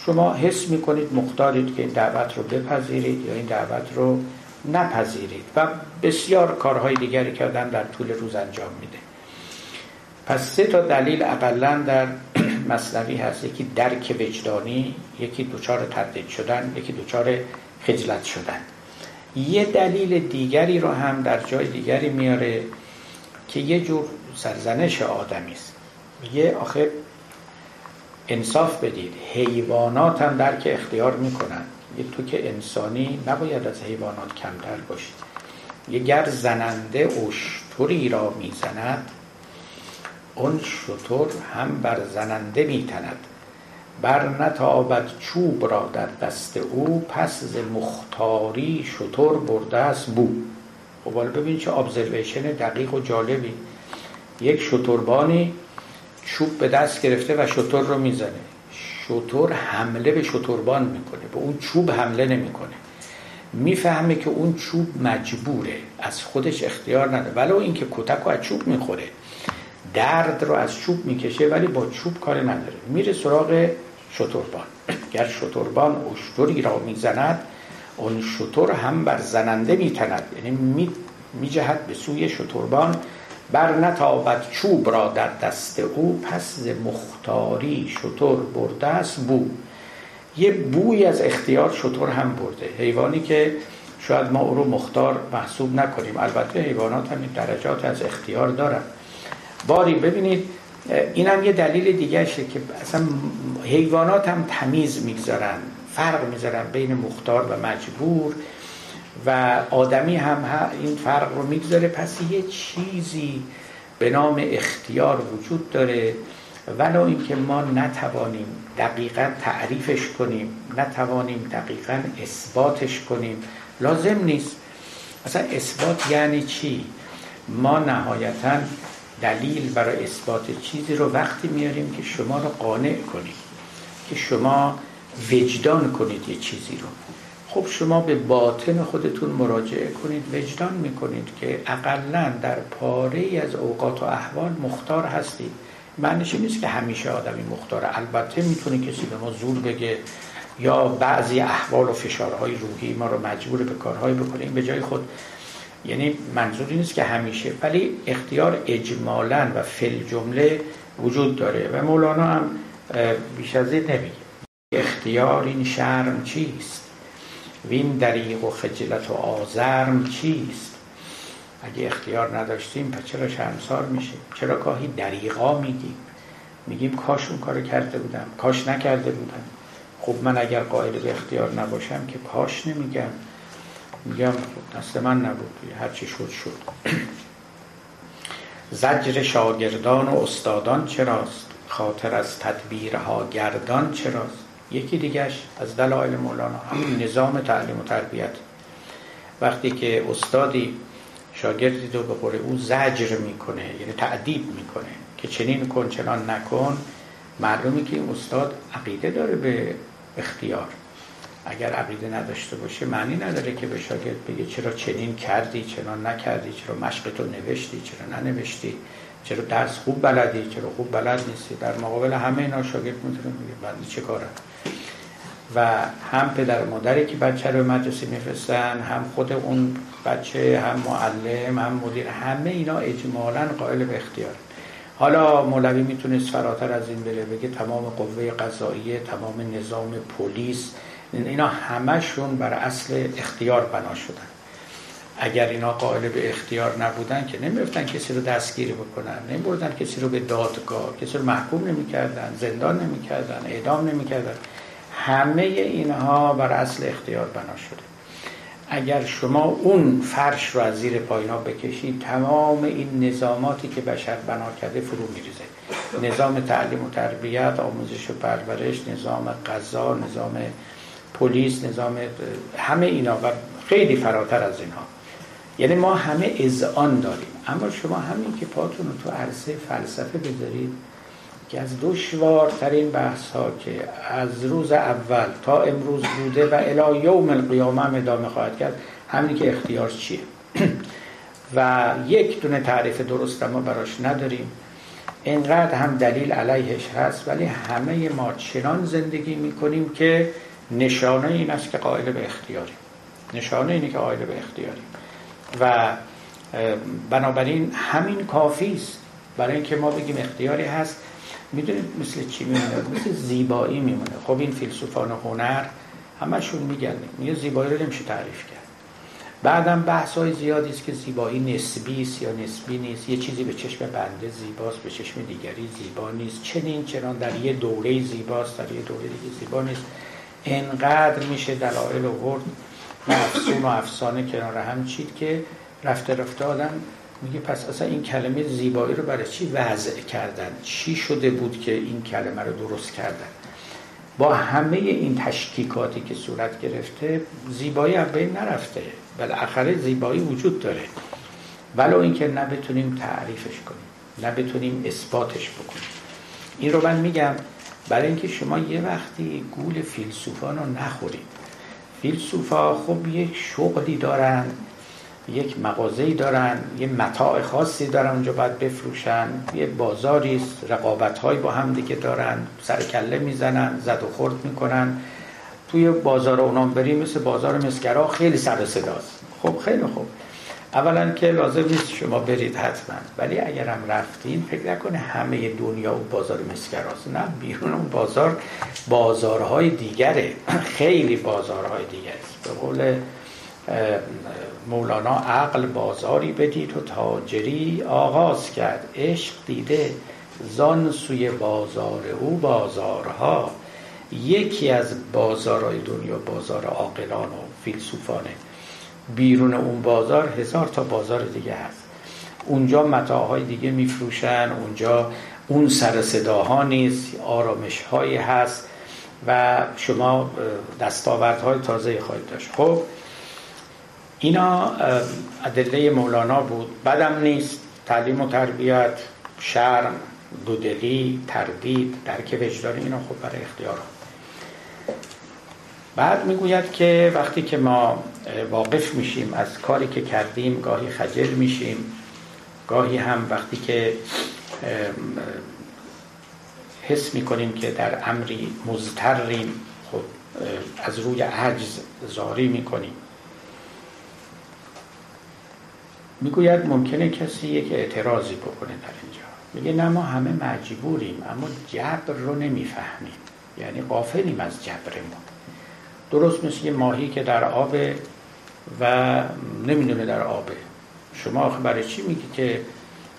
شما حس می‌کنید مختارید که این دعوت رو بپذیرید یا این دعوت رو نپذیرید و بسیار کارهای دیگری کردن در طول روز انجام میده. پس سه تا دلیل اقلا در مصنوی هست. یکی درک وجدانی یکی دوچار تردید شدن یکی دوچار خجلت شدن. یه دلیل دیگری رو هم در جای دیگری میاره که یه جور سرزنش آدمی است. میگه آخه انصاف بدید. حیوانات هم درک اختیار می‌کنن. یه تو که انسانی نباید از حیوانات کمتر باشید یه گر زننده اشتری را می‌زند اون شطور هم بر زننده میتند. بر نتابد چوب را در دست او پس ز مختاری شطور برده است بو. خب حالا ببین چه ابزرویشن دقیق و جالبی. یک شطوربانی چوب به دست گرفته و شطور رو می‌زنه. شطور حمله به شطوربان می‌کنه به اون چوب حمله نمی‌کنه. می‌فهمه که اون چوب مجبوره از خودش اختیار نداره ولو اینکه کتک و از چوب می‌خوره. درد رو از چوب می‌کشه ولی با چوب کار نداره. میره سراغ شطوربان گر شطوربان اشتری را می‌زند اون شطور هم بر زننده میتند. یعنی می میجهد به سوی شطوربان بر نتابد چوب را در دست او. پس مختاری شطور برده است بو. یه بوی از اختیار شطور هم برده. حیوانی که شاید ما او رو مختار محسوب نکنیم. البته حیوانات هم درجات از اختیار دارن. باری ببینید این هم یه دلیل دیگه شه که اصلا حیوانات هم تمیز می‌گذارن فرق می‌ذارن بین مختار و مجبور و آدمی هم این فرق رو می‌گذاره. پس یه چیزی به نام اختیار وجود داره. ولو اینکه ما نتوانیم دقیقا تعریفش کنیم نتوانیم دقیقا اثباتش کنیم لازم نیست. اصلا اثبات یعنی چی؟ ما نهایتا دلیل برای اثبات چیزی رو وقتی میاریم که شما رو قانع کنیم که شما وجدان کنید یه چیزی رو. خب شما به باطن خودتون مراجعه کنید وجدان می‌کنید که اقلا در پاره ای از اوقات و احوال مختار هستید. معنیش نیست که همیشه آدمی مختاره. البته می‌تونه کسی به ما زور بگه یا بعضی احوال و فشارهای روحی ما رو مجبور به کارهایی بکنه. این به جای خود یعنی منظوری نیست که همیشه ولی اختیار اجمالا و فل جمله وجود داره و مولانا هم بیش از این نمیگه. اختیار این شرم چیست؟ وین دریق و خجلت و آزرم چیست؟ اگه اختیار نداشتیم پس چرا شرمسار میشیم؟ چرا گاهی دریقا میگیم؟ میگیم کاش اون کارو کرده بودم کاش نکرده بودم. خب من اگر قائل به اختیار نباشم که کاش نمیگم. میگم دست من نبود هرچی شد شد. زجر شاگردان و استادان چراست؟ خاطر از تدبیرها گردان چراست؟ یکی دیگهش از دلایل مولانا همین نظام تعلیم و تربیت. وقتی که استادی شاگردی رو به قول او زجر می‌کنه یعنی تعدیب می‌کنه که چنین کن چنان نکن معلومه که استاد عقیده داره به اختیار. اگر عقیده نداشته باشه معنی نداره که به شاگرد بگه چرا چنین کردی چنان نکردی چرا مشق تو نوشتی چرا ننوشتی چرا درس خوب بلدی چرا خوب بلد نیستی. در مقابل همه اینا شاگرد می‌تونه بگه بنده چه کارم و هم پدر و مادری که بچه رو مدرسه میفرستن هم خود اون بچه هم معلم هم مدیر همه اینا اجمالا قائل به اختیار. حالا مولوی می‌تونست فراتر از این بره بگه تمام قوه قضاییه تمام نظام پلیس اینا همشون بر اصل اختیار بنا شدن. اگر اینا قائل به اختیار نبودن که نمیفتن کسی رو دستگیری بکنن نمیبردن کسی رو به دادگاه کسی رو محکوم نمی‌کردن زندان نمی‌کردن اعدام نمی‌کردن. همه اینها بر اصل اختیار بنا شده. اگر شما اون فرش رو از زیر پایینا بکشید تمام این نظاماتی که بشر بنا کرده فرو میریزه. نظام تعلیم و تربیت آموزش و پرورش نظام قضا نظام پلیس نظام همه اینا و خیلی فراتر از اینها. یعنی ما همه اذعان داریم. اما شما همین که پاتون رو تو عرصه فلسفه بذارید که از دشوارترین بحث ها که از روز اول تا امروز بوده و الی یوم القیامه هم ادامه خواهد کرد همینی که اختیار چیه؟ و یک دونه تعریف درست ما براش نداریم. اینقدر هم دلیل علیهش هست ولی همه ما چنان زندگی می‌کنیم که نشانه این است که قائل به اختیاریم. نشانه اینه که قائل به اختیاریم. و بنابراین همین کافی است. برای اینکه ما بگیم اختیاری هست می‌دونید مثل چی میمونه؟ مثل زیبایی میمونه. خب این فیلسوفان هنر همشون میگن میگه زیبایی رو نمیشه تعریف کرد. بعدم بحث های زیادی است که زیبایی نسبی است یا نسبی نیست. یه چیزی به چشم بنده زیباست به چشم دیگری زیبا نیست. چنین چنان در یه دوره زیباست در یه دوره دیگه زیبا نیست. انقدر میشه دلایل ورد؟ و افسون و افسانه کنار هم چید که رفته رفته آدم میگه پس اصلا این کلمه زیبایی رو برای چی وضع کردن؟ چی شده بود که این کلمه رو درست کردن؟ با همه این تشکیکاتی که صورت گرفته زیبایی هم بین نرفته. بالاخره زیبایی وجود داره. ولو اینکه نه بتونیم تعریفش کنیم نه بتونیم اثباتش بکنیم. این رو من میگم برای اینکه شما یه وقتی گول فیلسوفان رو نخورید. فیلسوفا خب یک شغلی دارن یک مغازه‌ای دارن یه متاع خاصی دارن اونجا باید بفروشن. یه بازاری است رقابت‌هایی با هم دیگه دارن سر کله می‌زنن زد و خورد می‌کنن. توی بازار اونام بریم مثل بازار مسکرا خیلی سر صداست. خب خیلی خوب. اولا که لازم نیست شما برید حتما. ولی اگرم رفتین فکر نکنه همه دنیا اون بازار مسکراست. نه بیرون اون بازار بازارهای دیگره. خیلی بازارهای است به قول مولانا عقل بازاری بدید و تاجری آغاز کرد. عشق دیده زان سوی بازار او بازارها. یکی از بازارهای دنیا بازار عاقلان و فیلسوفانه. بیرون اون بازار هزار تا بازار دیگه هست. اونجا متاعهای دیگه میفروشن اونجا اون سر صداها نیست آرامش هایی هست و شما دستاوردهای تازه خواهید داشت. خب اینا ادله مولانا بود. بدم نیست. تعلیم و تربیت شرم دودلی تردید درک وجدانی اینا خب برای اختیار بعد می‌گوید که وقتی که ما واقف میشیم. از کاری که کردیم گاهی خجل میشیم. گاهی هم وقتی که حس می‌کنیم که در امری مزتریم خب از روی عجز زاری می‌کنیم. می‌گوید ممکنه کسی یک اعتراضی بکنه در اینجا. میگه نه ما همه مجبوریم اما جبر رو نمی‌فهمیم. یعنی قافلیم از جبرمون. درست مثل یه ماهی که در آب و نمی‌دونه در آبه شما آخه برای چی میگی که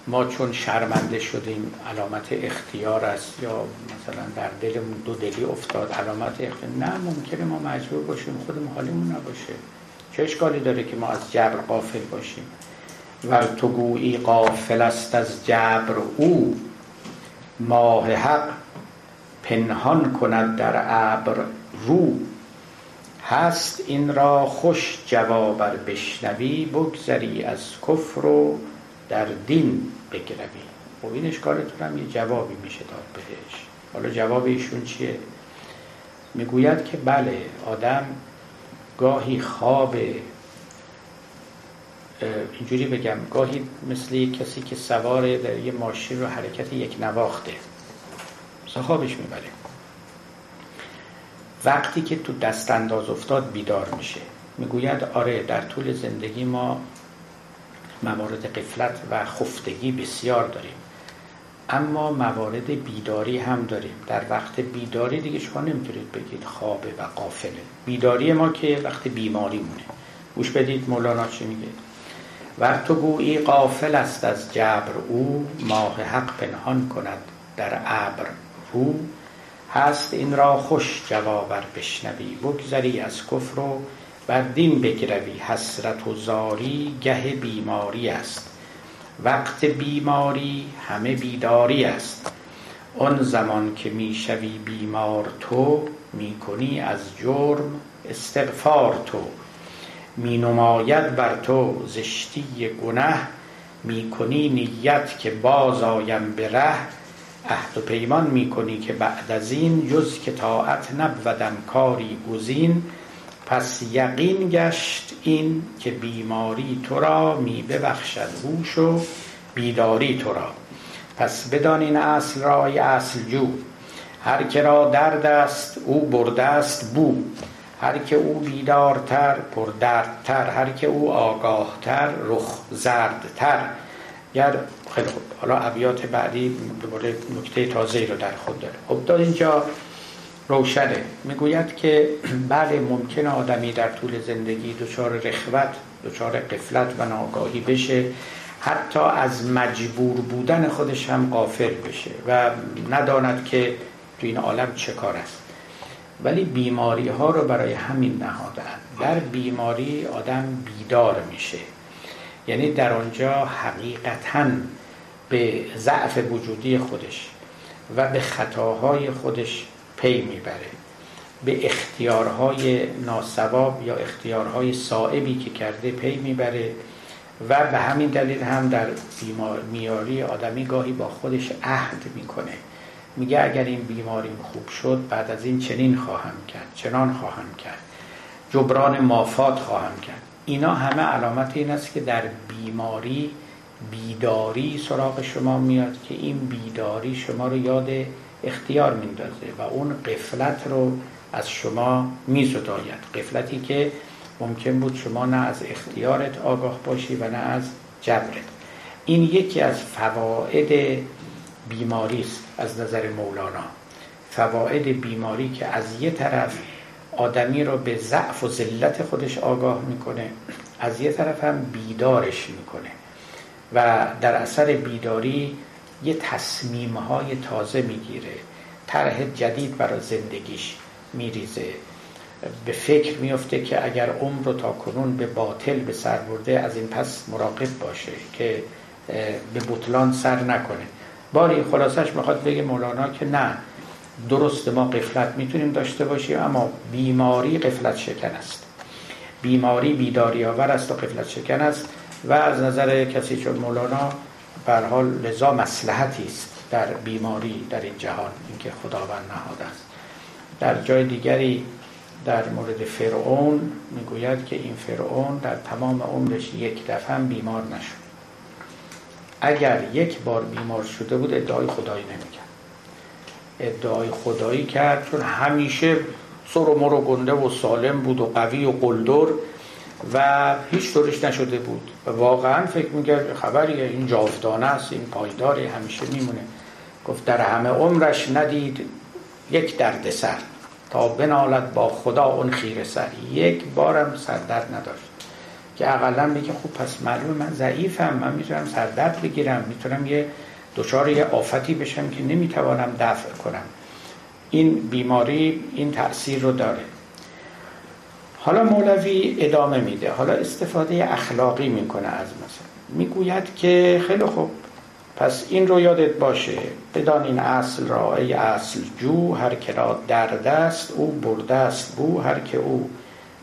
ما چون شرمنده شدیم علامت اختیار است یا مثلا در دلمون دو دلی افتاد علامت اختیار؟ نه ممکنه ما مجبور باشیم خودمون حالیمون نباشه. چه اشکالی داره که ما از جبر قافل باشیم؟ و تو گویی قافل است از جبر او. ماه حق پنهان کند در ابر رو. هست این را خوش جوابر بشنوی بگذری از کفر و در دین بگروی. خب این اشکالتون هم یه جوابی میشه داد بهش. حالا جواب ایشون چیه؟ می‌گوید که بله آدم گاهی خواب اینجوری بگم گاهی مثل کسی که سوار در یه ماشین رو حرکت یک نواخته مثلا خوابش می‌بره. وقتی که تو دست انداز افتاد بیدار میشه. می‌گوید آره در طول زندگی ما موارد قفلت و خفتگی بسیار داریم. اما موارد بیداری هم داریم. در وقت بیداری دیگه شما نمی‌تونید بگید خوابه و قافله بیداری ما که وقت بیماری مونه. گوش بدید مولانا چی میگه؟ ور تو گویی قافل است از جبر او ماه حق پنهان کند در ابر رو هست این را خوش جوابر بشنوی. بگذری از کفر و بر دین بگروی. حسرت و زاری گه بیماری است. وقت بیماری همه بیداری است. آن زمان که می‌شوی بیمار تو می‌کنی از جرم استغفار تو. می نماید بر تو زشتی گنه می‌کنی نیت که باز آیم به ره. عهد و پیمان می‌کنی که بعد از این جز که طاعت نبودم کاری گزین پس یقین گشت این که بیماری تو را می ببخشد هوش و بیداری تو را. پس بدان این اصل را اصل جو. هر که را درد است او برده است بو. هر که او بیدارتر پردردتر. هر که او آگاهتر رخ زردتر. گر خیلی خوب. حالا ابیات بعدی دوباره نکته تازه رو در خود داره. خب اینجا روشنه. می‌گوید که بله ممکن آدمی در طول زندگی دچار رخوت دچار قفلت و ناگاهی بشه. حتی از مجبور بودن خودش هم قافل بشه و نداند که تو این عالم چه کار است. ولی بیماری ها رو برای همین نهادن در بیماری آدم بیدار میشه. یعنی در آنجا حقیقتا به ضعف وجودی خودش و به خطاهای خودش پی می‌بره. به اختیارهای ناسواب یا اختیارهای صائبی که کرده پی می‌بره و به همین دلیل هم در میاری آدمی گاهی با خودش عهد می‌کنه. میگه اگر این بیماریم خوب شد بعد از این چنین خواهم کرد چنان خواهم کرد. جبران مافات خواهم کرد. اینا همه علامت این است که در بیماری بیداری سراغ شما میاد که این بیداری شما رو یاد اختیار میندازه و اون قفلت رو از شما میزداید. قفلتی که ممکن بود شما نه از اختیارت آگاه باشی و نه از جبرت. این یکی از فواید بیماری است از نظر مولانا. فواید بیماری که از یه طرف آدمی رو به ضعف و ذلت خودش آگاه می‌کنه. از یه طرف هم بیدارش می‌کنه. و در اثر بیداری یه تصمیم های تازه می‌گیره. طرح جدید برای زندگیش میریزه. به فکر میفته که اگر عمر رو تا کنون به باطل به سر برده از این پس مراقب باشه که به بطلان سر نکنه. باری خلاصش می‌خواد بگه مولانا که نه. درست ما قفلت می‌تونیم داشته باشیم اما بیماری قفلت شکن است. بیماری بیداری آور است و قفلت شکن است و از نظر کسی چون مولانا بر حال لذا مسلحتی است در بیماری در این جهان اینکه خداوند نهاده است. در جای دیگری در مورد فرعون می‌گوید که این فرعون در تمام عمرش یک دفعه بیمار نشد. اگر یک بار بیمار شده بود ادعای خدایی نمی‌کرد. ادعای خدایی کرد چون همیشه سر و مر و گنده و سالم بود و قوی و قلدر و هیچ طورش نشده بود. و واقعا فکر می‌کرد خبریه این جاودانه است این پایداری همیشه میمونه. گفت در همه عمرش ندید یک درد سر تا بنالد با خدا اون خیر سر. یک بارم سردرد نداشت. که اقلا میگه خب پس معلوم من ضعیفم من می‌تونم سردرد بگیرم. می‌تونم یه دچار یه آفتی بشم که نمی‌توانم دفع کنم. این بیماری این تأثیر رو داره. حالا مولوی ادامه میده. حالا استفاده اخلاقی می‌کنه از مثلا. می‌گوید که خیلی خوب. پس این رو یادت باشه. بدان این اصل را ای اصل جو هر که را درد است او برده است بو هر که او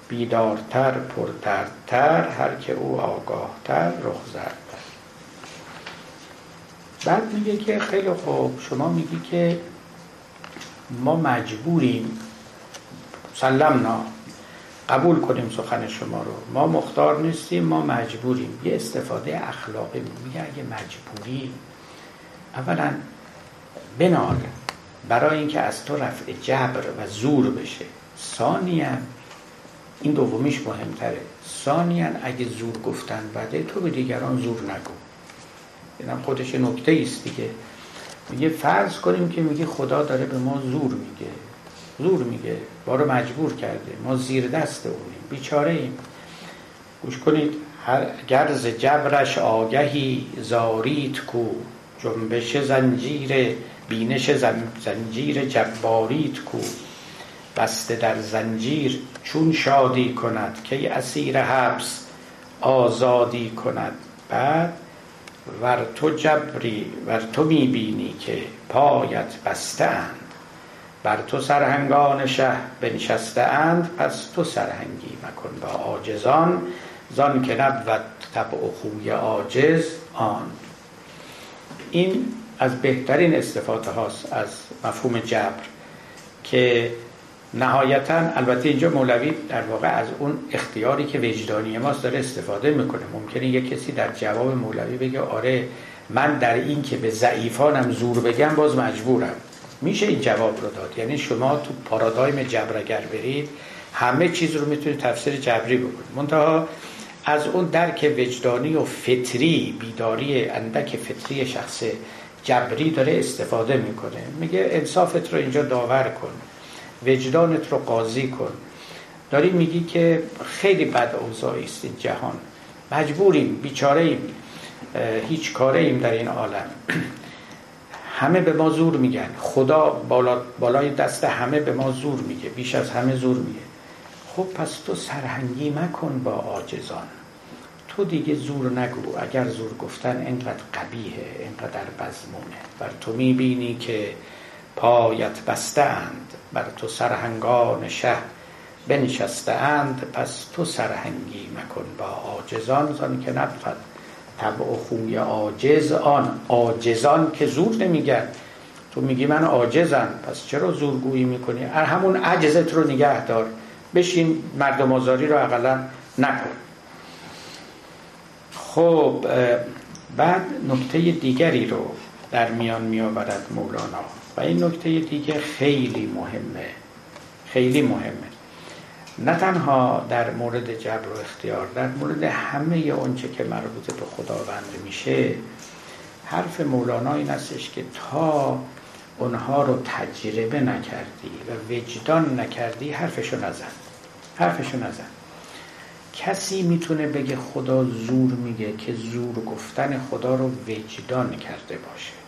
بیدارتر پردردتر هر که او آگاهتر رخ زردتر بعد میگه که خیلی خوب شما میگی که ما مجبوریم سلمنا قبول کنیم سخن شما رو. ما مختار نیستیم ما مجبوریم. یه استفاده اخلاقی میگه اگه مجبوری اولا بنال برای اینکه از تو رفع جبر و زور بشه. ثانیا این دومیش مهمتره. ثانیا اگه زور گفتن بده تو به دیگران زور نگو. اینم خودش نکته است دیگه. میگه فرض کنیم که میگه خدا داره به ما زور میگه. زور میگه. ما رو مجبور کرده. ما زیر دست اونیم. بیچاره ایم گوش کنید. گرز جبرش آگهی زاریت کو. جنبش زنجیر بینش زنجیر جباریت کو. بسته در زنجیر چون شادی کند که اسیر حبس آزادی کند. بعد ور تو جبری ور تو می‌بینی که پایت بسته اند بر تو سرهنگان شه بنشسته اند پس تو سرهنگی مکن با عاجزان. زان که نبود طبع و خوی عاجز آن. این از بهترین استفاده هاست از مفهوم جبر که نهایتا البته اینجا مولوی در واقع از اون اختیاری که وجدانی ماست داره استفاده می‌کنه. ممکنه یک کسی در جواب مولوی بگه آره من در این که به ضعیفانم زور بگم باز مجبورم. میشه این جواب رو داد. یعنی شما تو پارادایم جبر اگر برید همه چیز رو می‌تونید تفسیر جبری بکنید. منتها از اون درک وجدانی و فطری بیداری اندک فطری شخص جبری داره استفاده می‌کنه. میگه انصافت رو اینجا داور کن. وجدانت رو قاضی کن. داری میگی که خیلی بد اوضاعی است این جهان. مجبوریم بیچاره ایم هیچ کاره ایم در این عالم. همه به ما زور میگن. خدا بالا بالای دست همه به ما زور میگه. بیش از همه زور میگه. خب پس تو سرهنگی مکن با عاجزان. تو دیگه زور نگو. اگر زور گفتن اینقدر قبیهه اینقدر بزمونه بر تو می‌بینی که پایت بسته بر تو سرهنگان شه بنشسته اند پس تو سرهنگی مکن با عاجزان زان که نبود طبع و خوی عاجز آن. عاجزان که زور نمیگن تو میگی من عاجزم پس چرا زورگویی می‌کنی؟ همون عجزت رو نگه دار. بشین مردم آزاری رو اقلا نکن. خب بعد نکته دیگری رو در میان میآورد مولانا. و این نکته دیگه خیلی مهمه. خیلی مهمه. نه تنها در مورد جبر و اختیار در مورد همه اونچه که مربوط به خداوند میشه حرف مولانا این استش که تا اونها رو تجربه نکردی و وجدان نکردی حرفشو نزن. حرفشو نزن. کسی می‌تونه بگه خدا زور میگه که زور گفتن خدا رو وجدان کرده باشه.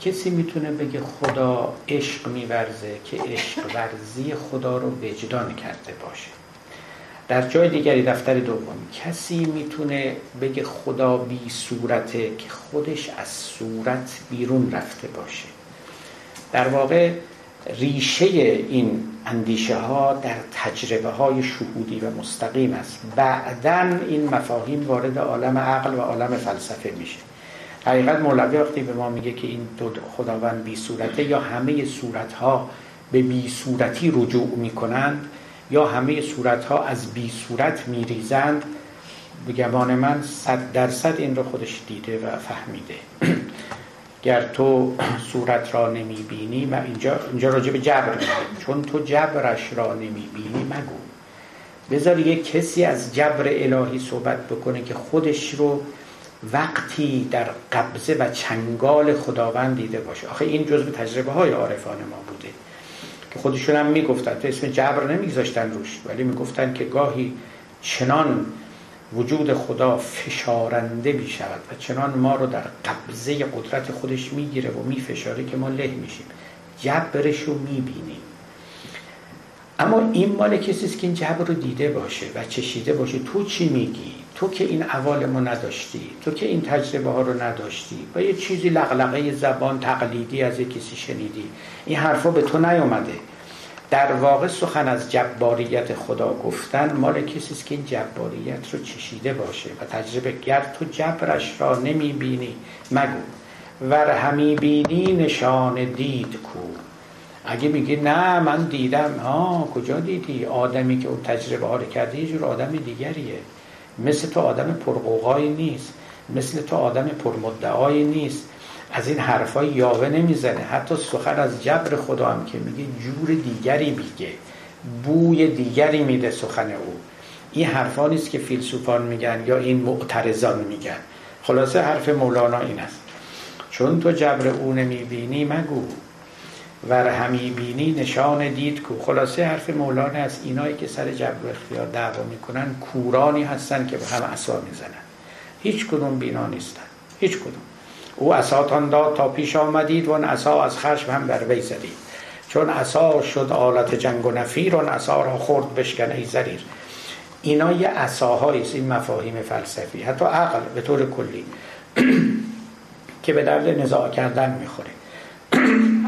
کسی می‌تونه بگه خدا عشق میورزه که عشق ورزی خدا رو وجدان کرده باشه. در جای دیگری دفتر دوم کسی می‌تونه بگه خدا بی صورته که خودش از صورت بیرون رفته باشه. در واقع ریشه این اندیشه ها در تجربه های شهودی و مستقیم است. بعدا این مفاهیم وارد عالم عقل و عالم فلسفه میشه. حقیقت مولوی وقتی به ما میگه که این دو خداوند بی صورته یا همه صورت ها به بی صورتی رجوع می‌کنند یا همه صورت ها از بی صورت میریزند. به گمان من صد درصد این رو خودش دیده و فهمیده. گر تو صورت را نمی‌بینی من اینجا, اینجا راجع به جبر چون تو جبرش را نمی‌بینی مگو. بذار یک کسی از جبر الهی صحبت بکنه که خودش رو وقتی در قبضه و چنگال خداوند دیده باشه. آخه این جزء تجربه های عارفان ما بوده. که خودشون هم می‌گفتن تو اسم جبر نمیگذاشتن روش ولی می‌گفتن که گاهی چنان وجود خدا فشارنده می شود و چنان ما رو در قبضه قدرت خودش می‌گیره و میفشاره که ما له میشیم. جبرش رو می‌بینیم. اما این مال کسی است که این جبر رو دیده باشه و چشیده باشه. تو چی میگی؟ تو که این عوالم رو نداشتی تو که این تجربه ها رو نداشتی و یه چیزی لغلقه زبان تقلیدی از کسی شنیدی این حرفا به تو نیومده. در واقع سخن از جباریت خدا گفتن مال کسی است که این جباریت رو چشیده باشه و تجربه گر تو جبرش را نمی بینی مگو. ور همی بینی نشان دید کو. اگه میگی نه من دیدم ها کجا دیدی؟ آدمی که اون تجربه ها رو کرده یه جور آدم دیگریه. مثل تو آدم پرقوقایی نیست. مثل تو آدم پرمدعایی نیست. از این حرفای یاوه نمی‌زنه. حتی سخن از جبر خدا هم که میگه جور دیگری میگه. بوی دیگری میده سخن او. این حرفا نیست که فیلسوفان میگن یا این معترضان میگن. خلاصه حرف مولانا این است. چون تو جبر او نمی‌بینی مگو. ور همی بینی نشان دید کو. خلاصه حرف مولانا است. اینایی که سر جبر اختیار دعوا می‌کنن کورانی هستن که به هم عصا می‌زنن. هیچ کدوم بینا نیستن. هیچ کدوم. او عصاتان داد تا پیش آمدید و عصا از خشم هم بر وی زدید. چون عصا شد آلت جنگ و نفیر و عصا را خورد بشکنه ای زریر. اینا یه عصاهایی این مفاهیم فلسفی. حتی عقل به طور کلی که به درد نزاع کردن می‌خوره.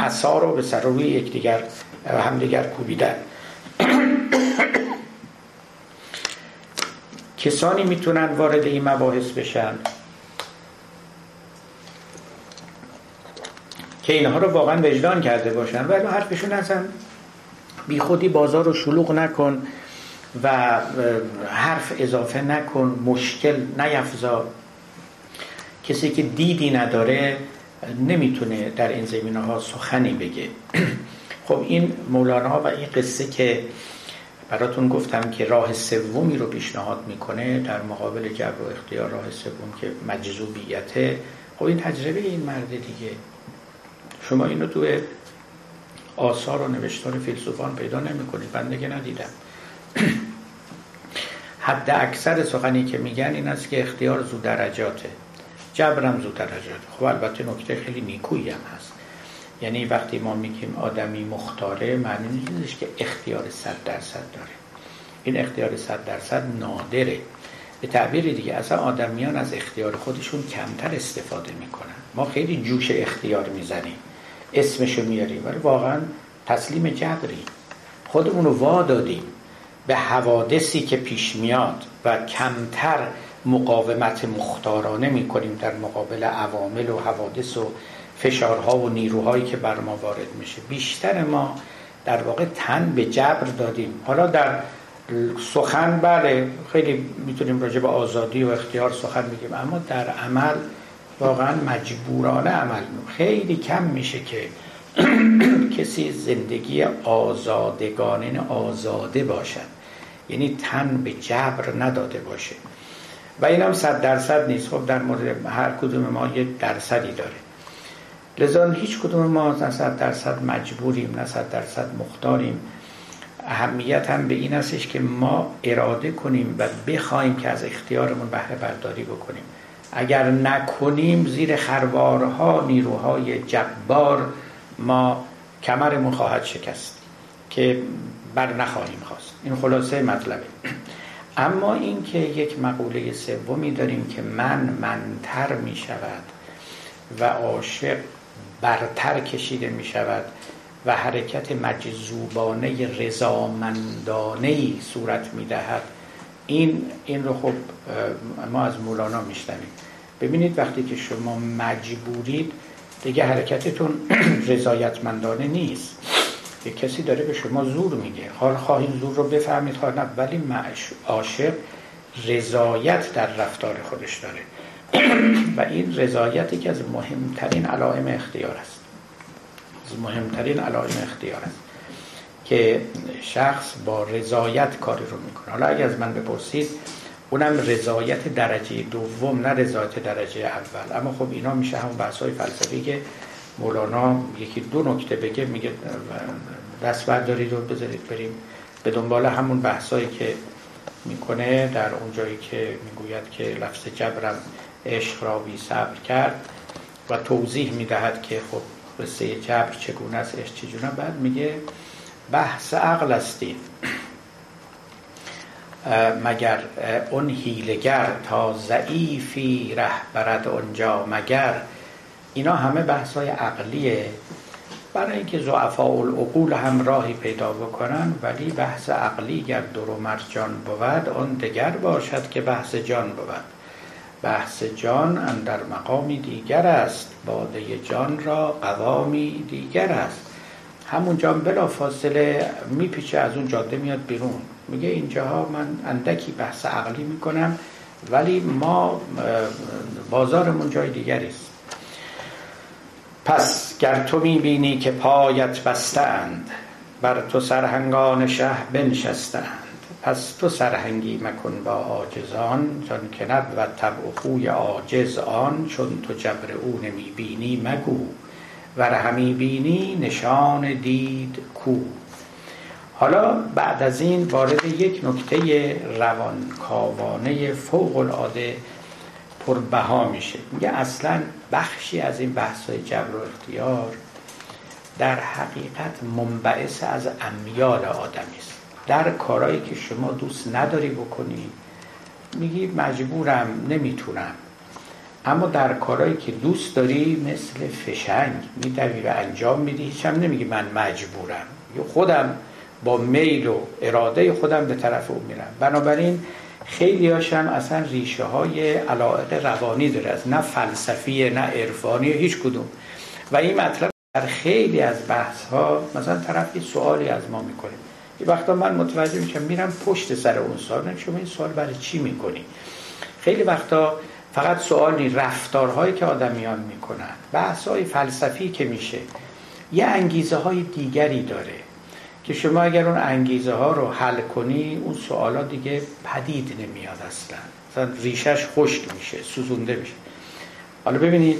عصا رو به سر روی یکدیگر همدیگر کوبیدن. کسانی می‌تونن وارد این مباحث بشن که اینها رو واقعا وجدان کرده باشن ولی حرفشون اصلا بی خودی بازار رو شلوغ نکن و حرف اضافه نکن مشکل نیفزا کسی که دیدی نداره نمی‌تونه در این زمینه ها سخنی بگه. خب این مولانا و این قصه که براتون گفتم که راه سومی رو پیشنهاد می‌کنه در مقابل جبر و اختیار راه سوم که مجذوبیته خب این تجربه این مرد دیگه. شما اینو تو آثار و نوشتار فیلسوفان پیدا نمی‌کنید. بنده که ندیدم. حد اکثر سخنی که میگن این است که اختیار زود درجاته جبرم زود درجاته خب البته نکته خیلی نیکویی هم هست. یعنی وقتی ما میگیم آدمی مختاره معنی نیست که اختیار صد درصد داره. این اختیار صد درصد نادره. به تعبیر دیگه اصلا آدمیان از اختیار خودشون کمتر استفاده می‌کنن. ما خیلی جوش اختیار می‌زنیم. اسمشو میاریم. ولی واقعا تسلیم جبری. خودمون رو وا دادیم به حوادثی که پیش میاد و کمتر مقاومت مختارانه می‌کنیم در مقابل عوامل و حوادث و فشارها و نیروهایی که بر ما وارد میشه. بیشتر ما در واقع تن به جبر دادیم. حالا در سخن بله خیلی می‌تونیم راجع به آزادی و اختیار سخن بگیم اما در عمل واقعا مجبورانه عمل خیلی کم میشه که کسی زندگی آزادگانه آزاده باشد. یعنی تن به جبر نداده باشه. و این هم صد درصد نیست. خب در مورد هر کدوم ما یک درصدی داره. لذا هیچ کدوم ما نه صد درصد مجبوریم نه صد درصد مختاریم. اهمیت هم به این استش که ما اراده کنیم و بخوایم که از اختیارمون بهره برداری بکنیم. اگر نکنیم زیر خروارها نیروهای جبار ما کمرمون خواهد شکست که بر نخواهیم خواست. این خلاصه مطلبه. اما اینکه یک مقوله سومی داریم که من منتر می شود و عاشق برتر کشیده می شود و حرکت مجذوبانه رضامندانه ای صورت می دهد این این رو خب ما از مولانا میشنویم. ببینید وقتی که شما مجبورید دیگه حرکتتون رضایتمندانه نیست. یه کسی داره به شما زور میگه. حال خواهید زور رو بفهمید حال نه. ولی عاشق رضایت در رفتار خودش داره. و این رضایتی که از مهمترین علائم اختیار است. از مهمترین علائم اختیار است که شخص با رضایت کاری رو می‌کنه. حالا اگر از من بپرسید اونم رضایت درجه دوم نه رضایت درجه اول. اما خب اینا میشه همون بحث های فلسفی که مولانا یکی دو نکته بگه میگه دست بردارید و بذارید بریم به دنبال همون بحثایی که می‌کنه در اون جایی که می‌گوید که لفظ جبرم عشق را بی صبر کرد و توضیح می‌دهد که خب قصه جبر چگونه است عشق چجونه بعد میگه بحث عقل استین مگر اون هیلگر تا ضعیفی ره برد اونجا مگر اینا همه بحث های عقلیه. برای اینکه زعفاء العقول هم راهی پیدا بکنن ولی بحث عقلی گر در و مرجان بود اون دگر باشد که بحث جان بود. بحث جان در مقامی دیگر است باده جان را قوامی دیگر است. همون جان بلا فاصله میپیچه از اون جاده میاد بیرون. میگه اینجاها من اندکی بحث عقلی می‌کنم ولی ما بازارمون جای دیگری است. پس گر تو می‌بینی که پایت بستند بر تو سرهنگان شه بنشستند پس تو سرهنگی مکن با عاجزان چون که و طبع و خوی عاجز آن چون تو جبر او نمی بینی مگو. ور همی بینی نشان دید کو. حالا بعد از این وارد یک نکته روانکاوانه فوق العاده پربها میشه. میگه اصلا بخشی از این بحث های جبر و اختیار در حقیقت منبعث از امیال آدمی است. در کارهایی که شما دوست نداری بکنی میگی مجبورم نمی‌تونم. اما در کارهایی که دوست داری مثل فشنگ میدوی و انجام میدی هیچ هم نمیگی من مجبورم. خودم با میل و اراده خودم به طرف اون میرم. بنابراین خیلی هاشم اصلا ریشه های علاقه روانی داره از نه فلسفی نه عرفانی هیچ کدوم. و این مطلب در خیلی از بحث ها مثلا طرف یه سوالی از ما می‌کنه. یه وقتا من متوجه میشم میرم پشت سر اون سوال شما این سوال برای چی می‌کنی؟ خیلی وقتا فقط سوالی رفتارهایی که آدمیان می‌کنن بحث های فلسفی که میشه یه انگیزه های دیگری داره. که شما اگر اون انگیزه ها رو حل کنی اون سوالا دیگه پدید نمیاد اصلا. مثلا ریشش خشک میشه سوزونده میشه. حالا ببینید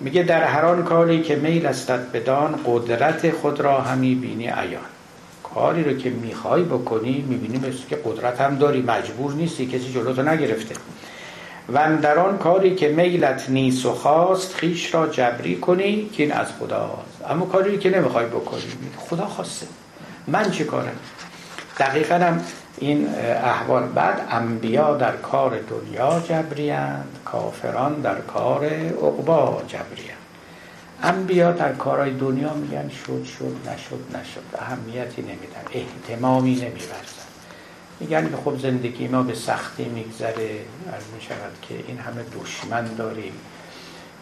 میگه در هر آن کاری که میل استد بدان قدرت خود را همی بینی عیان. کاری رو که می‌خوای بکنی می‌بینی مثل که قدرت هم داری مجبور نیستی کسی جلوتو نگرفته. و در آن کاری که میلت نیست و خواست خیش را جبری کنی که این از خداست. اما کاری که نمی‌خوای بکنی خدا خواسته. من چه کارم دقیقا هم این احوال. بعد انبیا در کار دنیا جبریند کافران در کار عقبا جبریند انبیا در کارهای دنیا میگن شد شد نشد نشد. اهمیتی نمیدن احتمامی نمیورزن میگن که خب زندگی ما به سختی میگذره. از می‌شود که این همه دشمن داریم.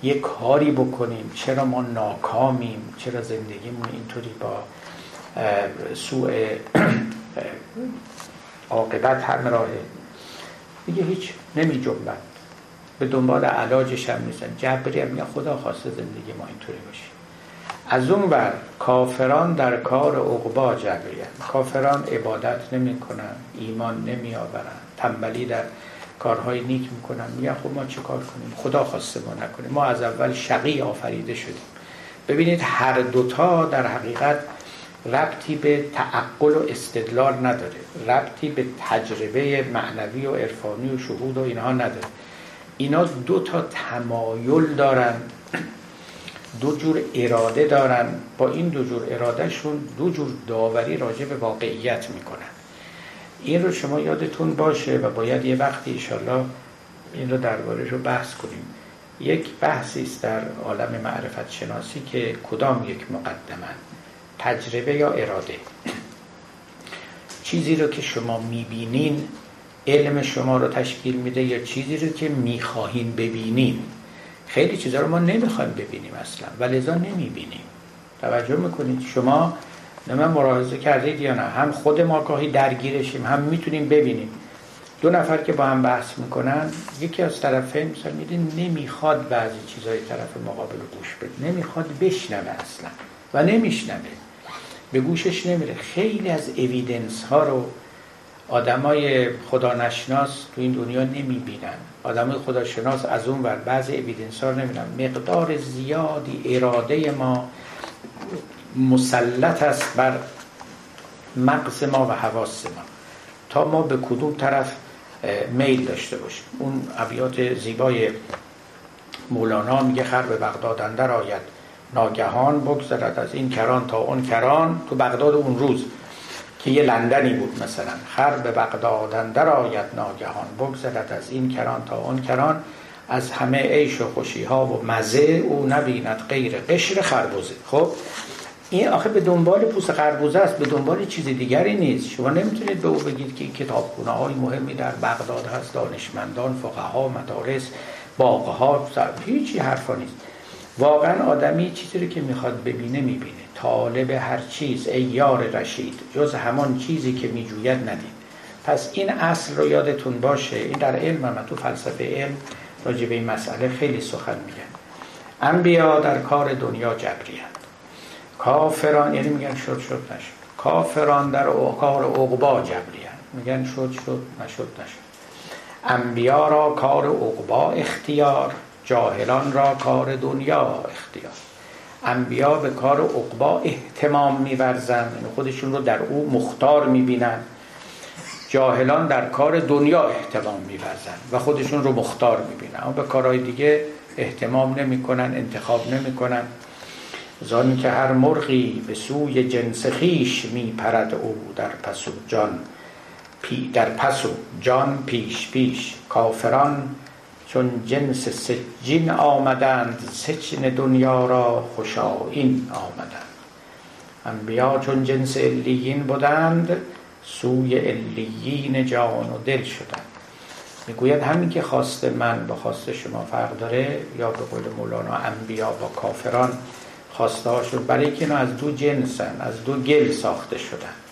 یه کاری بکنیم. چرا ما ناکامیم؟ چرا زندگیمون اینطوری با سوء عاقبت هم راهه دیگه هیچ نمی جنبن. به دنبال علاجش هم نیستن. جبری هم یا خدا خواسته زندگی ما اینطوری باشه. از اون بر کافران در کار عقبا جبری هم. کافران عبادت نمی کنن ایمان نمی آورن تنبلی در کارهای نیک می‌کنن. میگن خب ما چه کار کنیم؟ خدا خواسته ما نکنیم ما از اول شقی آفریده شدیم. ببینید هر دوتا در حقیقت ربطی به تعقل و استدلال نداره. ربطی به تجربه معنوی و عرفانی و شهود و اینها نداره. اینا دو تا تمایل دارن دو جور اراده دارن. با این دو جور ارادهشون دو جور داوری راجع به واقعیت می‌کنن. این رو شما یادتون باشه و باید یه وقتی ایشالله این رو درباره رو بحث کنیم. یک بحثی است در عالم معرفت شناسی که کدام یک مقدمه؟ تجربه یا اراده؟ چیزی رو که شما می‌بینین علم شما رو تشکیل میده یا چیزی رو که می‌خواهین ببینین؟ خیلی چیزا رو ما نمی‌خوایم ببینیم اصلا و لذا نمی‌بینیم. توجه می‌کنید؟ شما من ملاحظه کردید یا نه؟ هم خود ما گاهی درگیرشیم هم می‌تونیم ببینیم. دو نفر که با هم بحث می‌کنن یکی از طرفین مثلا میده نمی‌خواد بعضی چیزای طرف مقابل گوش بده. نمی‌خواد بشنوه اصلا و نمیشنوه. به گوشش نمیره. خیلی از اویدنس ها رو آدمای خدا نشناس تو این دنیا نمی‌بینن. آدمای خداشناس از اون ور بعضی اویدنس ها رو نمی‌بینن مقدار زیادی اراده ما مسلط است بر مغز ما و حواس ما. تا ما به کدوم طرف میل داشته باشیم. اون ابیات زیبای مولانا میگه خر به بغداد اندر آید. ناگهان بگذرد از این کران تا اون کران تو بغداد اون روز که یه لندنی بود مثلا. خر به بغداد اندر آید ناگهان. بگذرد از این کران تا اون کران. از همه عیش و خوشی ها و مزه او نبیند غیر قشر خربوزه. خب؟ این آخه به دنبال پوست خربوزه است. به دنبال چیز دیگری نیست. شما نمی‌تونید به او بگید که کتابخونه های مهمی در بغداد هست. دانشمندان فقها مدارس باغها هیچی حرفا نیست. واقعا آدمی چیزی رو که می‌خواد ببینه می‌بینه. طالب هر چیز ای یار رشید. جز همان چیزی که میجوید ندید. پس این اصل رو یادتون باشه. این در علم هم تو فلسفه علم راجع به این مسئله خیلی سخن میگن. انبیا در کار دنیا جبریند کافران یعنی میگن شد شد نشد. کافران در کار عقبا جبریان میگن شد شد نشد نشد. انبیا را کار عقبا اختیار. جاهلان را کار دنیا اختیار. انبیا به کار عقبا احتمام میورزند یعنی خودشون رو در او مختار می‌بینن. جاهلان در کار دنیا احتمام میورزند و خودشون رو مختار می‌بینن. اما به کارهای دیگه احتمام نمی‌کنن انتخاب نمی‌کنن. زانی که هر مرغی به سوی جنس خیش میپرد او در پسو جان پی در پسو جان پیش پیش. کافران چون جنس سجین آمدند سچن دنیا را خوشایین آمدند. انبیا چون جنس الیین بودند سوی الیین جان و دل شدند. می‌گوید همین که خواست من با خواست شما فرق داره یا به قول مولانا انبیا با کافران خواسته هاشون برای که از دو جنسن از دو گل ساخته شدن.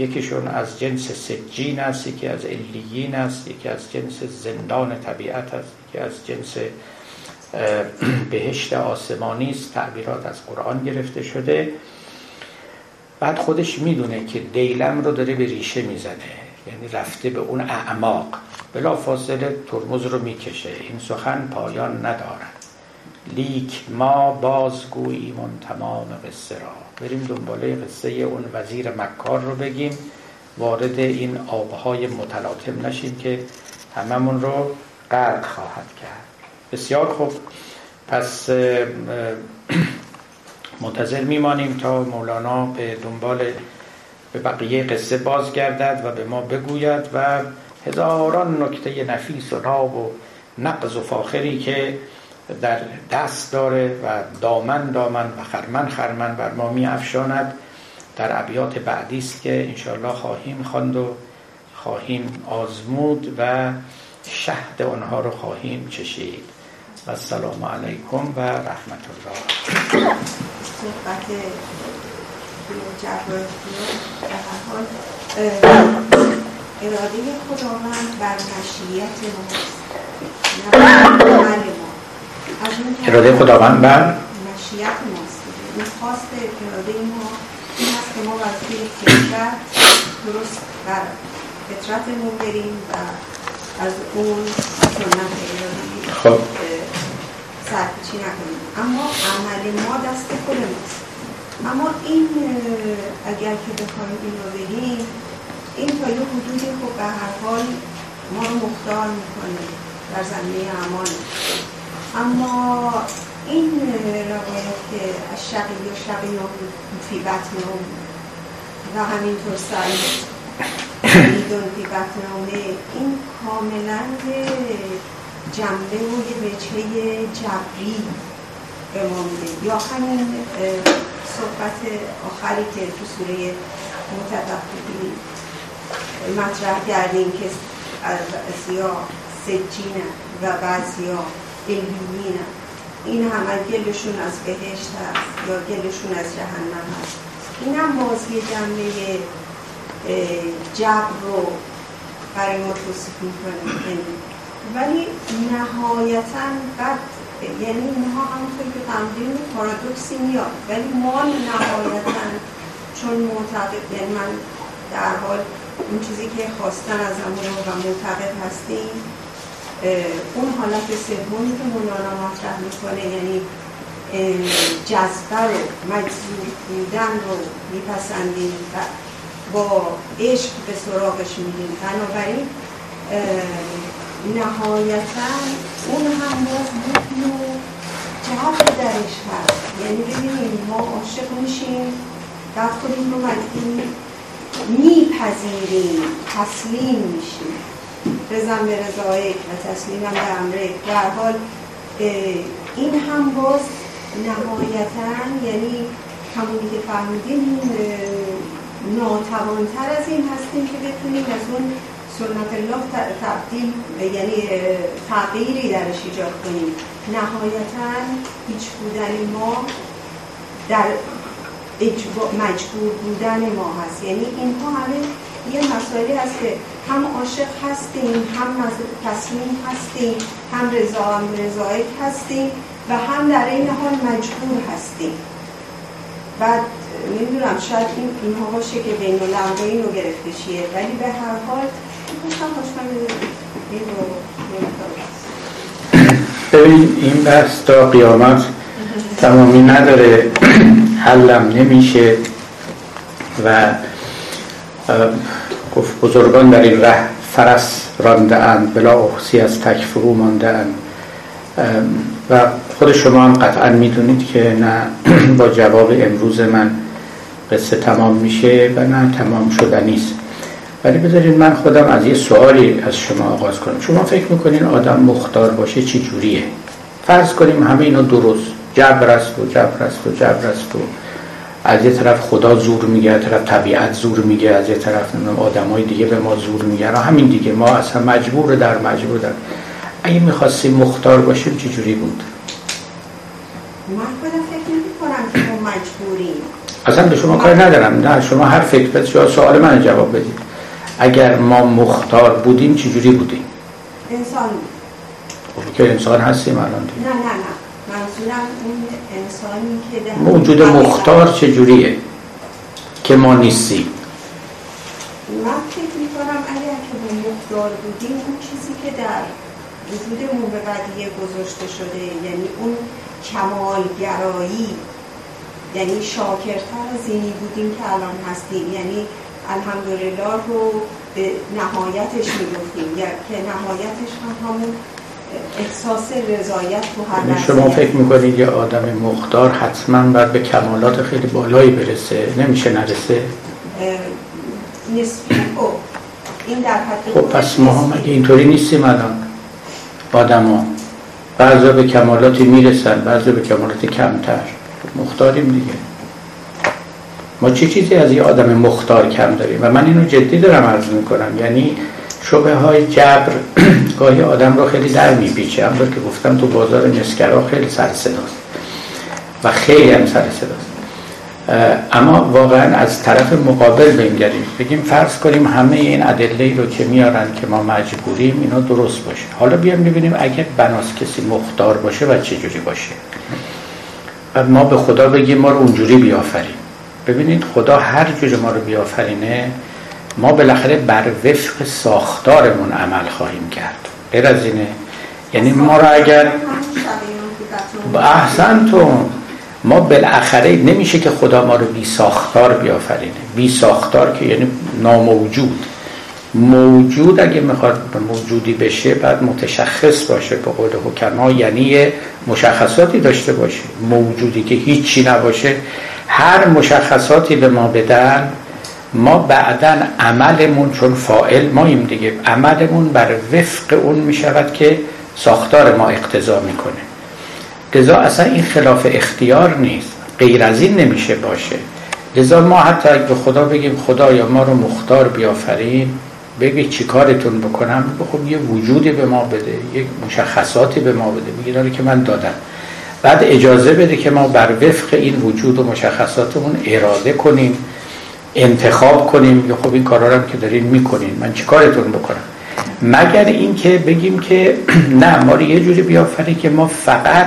یکیشون از جنس سجین است یکی از الیین است یکی از جنس زندان طبیعت است یکی از جنس بهشت آسمانی است تعبیرات از قرآن گرفته شده. بعد خودش می‌دونه که دیلم رو داره به ریشه می‌زنه یعنی رفته به اون اعماق. بلا فاصله ترمز رو می‌کشه این سخن پایان ندارد. لیک ما بازگوییم تمام قصه را. بریم دنباله قصه اون وزیر مکار رو بگیم. وارد این آبهای متلاطم نشیم که هممون رو غرق خواهد کرد. بسیار خوب. پس منتظر میمانیم تا مولانا به دنبال به بقیه قصه بازگردد و به ما بگوید و هزاران نکته نفیس و ناب و نقض و فاخری که در دست داره و دامن دامن و خرمن خرمن بر ما می افشاند در ابیات بعدی است که انشاءالله خواهیم خواند و خواهیم آزمود و شهد آنها رو خواهیم چشید. و السلام علیکم و رحمت الله. صحبت اراده خداوند بر مشیت ماست نه. اراده خداوند بر مشیت ماست. این خواست اراده ما این هست که ما فطرت درست بر فطرتمون بریم و از اون سنت الهی خب. سرپیچی نکنیم. اما عمل ما دست خود ماست. اما این اگر که بخوایم این رو بگیم این تا یه حدودی خب به هر حال ما رو مختار می‌کنه در زمینه امان اما این روایت که شقی و شقی فی بطن و همینطور سعی میدون فی بطن این کاملا جنبه و یه وجهه جبری به ما میده. یا همین صحبت آخری که تو سوره متفقی مطرح کردیم که از سیاه سجینه و بعضیا علمیین این همه گلشون از بهشت هست یا گلشون از جهنم هست این هم بازی جمعه جبر رو برای ما توصیف می‌کنه ولی نهایتا بعد یعنی اینها همونطور که تمدین پارادوکسی میاد. ولی ما نهایتا چون معتقد یعنی من در حال اون چیزی که خواستن از همون و معتقد هستیم اون حالت سومی که مولانا مطرح می‌کنه یعنی جذبه رو مجذوب بودن رو میپسندیم و با عشق به سراغش میدیم بنابراین نهایتا اون هم باز یک نوع جذب درش هست. یعنی ببینیم ما عاشق میشیم بعد خودیم رو مجبور میپذیریم تسلیم میشیم. رزم به رضایک و تسلیمم به امره در حال این هم باز نهایتا یعنی همونی که فهمیدیم ناتوانتر از این هستیم که بتونیم از اون سنت الله تبدیل یعنی تغییری درش ایجاد کنیم. نهایتا هیچ بودن ما در مجبور بودن ما هست. یعنی اینها همه یه مسائلی هست که هم عاشق هستیم هم تسلیم هستیم هم رضا هم رضایت هستیم و هم در این حال مجبور هستیم. و نمی‌دونم شاید این اینها باشه که بین العقلین رو گرفته چیه ولی به هر حال ببین این بحث تا قیامت تمامی نداره. حلم نمیشه و گفت بزرگان در این ره فرس رانده اند بلا اخسی از تکفرو مانده اند و خود شما هم قطعا می‌دونید که نه با جواب امروز من قصه تمام میشه و نه تمام شده نیست. ولی بذارید من خودم از یه سوالی از شما آغاز کنم. شما فکر می‌کنین آدم مختار باشه چی جوریه فرض کنیم همه اینا درست. جبر است و جبر است و جبر است و از یه طرف خدا زور میگه از طرف طبیعت زور میگه از یه طرف آدم های دیگه به ما زور میگه همین دیگه ما اصلا مجبور در مجبور در. اگه می‌خواستیم مختار باشیم چه جوری بود؟ من خودم فکر نمی کنم مجبوریم. اصلا به شما کار ندارم. نه شما هر فکر شما سوال من جواب بدید. اگر ما مختار بودیم چه جوری بودیم؟ انسان. خب که انسان هستیم الان نه نه نه. منظورم اون انسانی که موجود مختار چجوریه که ما نیستیم؟ من فکر اگر که به مختار بودیم اون چیزی که در وجودمون به قدیه گذاشته شده یعنی اون کمالگرایی یعنی شاکرتر از اینی بودیم که الان هستیم. یعنی الحمدلله رو به نهایتش می‌گفتیم. که نهایتش هم همون احساس رضایت تو هر یعنی شما فکر می‌کنید یه آدم مختار حتما باید به کمالات خیلی بالایی برسه نمیشه نرسه؟ نسبی خب این در حد خب پس ما هم اگه اینطوری نیستیم الان؟ آدم ها بعضا به کمالاتی می‌رسن بعضا به کمالاتی کمتر. مختاریم دیگه. ما چه چیزی از یه آدم مختار کم داریم؟ و من اینو جدی دارم عرض می‌کنم. یعنی شبه های جبر گاهی آدم رو خیلی در میپیچه. همطور که گفتم تو بازار نسکرا خیلی سر صداست و خیلی هم سر صداست. اما واقعا از طرف مقابل بنگریم بگیم فرض کنیم همه این ادله رو که میارن که ما مجبوریم اینا درست باشه. حالا بیام ببینیم اگر بناس کسی مختار باشه و چه جوری باشه. و ما به خدا بگیم ما رو اونجوری بیافریم ببینید خدا هر جور ما رو بیافرینه ما بالاخره بر وفق ساختارمون عمل خواهیم کرد. غیر از اینه. یعنی ما رو اگر احسن تو ما بالاخره نمیشه که خدا ما رو بی ساختار بیافرینه. بی ساختار که یعنی ناموجود. موجود اگه می‌خواد موجودی بشه بعد متشخص باشه به قول حکما یعنی مشخصاتی داشته باشه موجودی که هیچی نباشه هر مشخصاتی به ما بدن ما بعدا عملمون چون فائل ماییم دیگه عملمون بر وفق اون می‌شود که ساختار ما اقتضا می‌کنه. لذا اصلا این خلاف اختیار نیست. غیر از این نمیشه باشه. لذا ما حتی اگه به خدا بگیم خدایا ما رو مختار بیافرین بگی چی کارتون بکنم خب یه وجودی به ما بده یه مشخصاتی به ما بده میگه داره که من دادم. بعد اجازه بده که ما بر وفق این وجود و مشخصاتمون اراده کنیم. انتخاب کنیم. یا خب این کارا رو هم که دارین می‌کنین. من چی کارتون بکنم؟ مگر اینکه بگیم که نه ما رو یه جوری بیافرین که ما فقط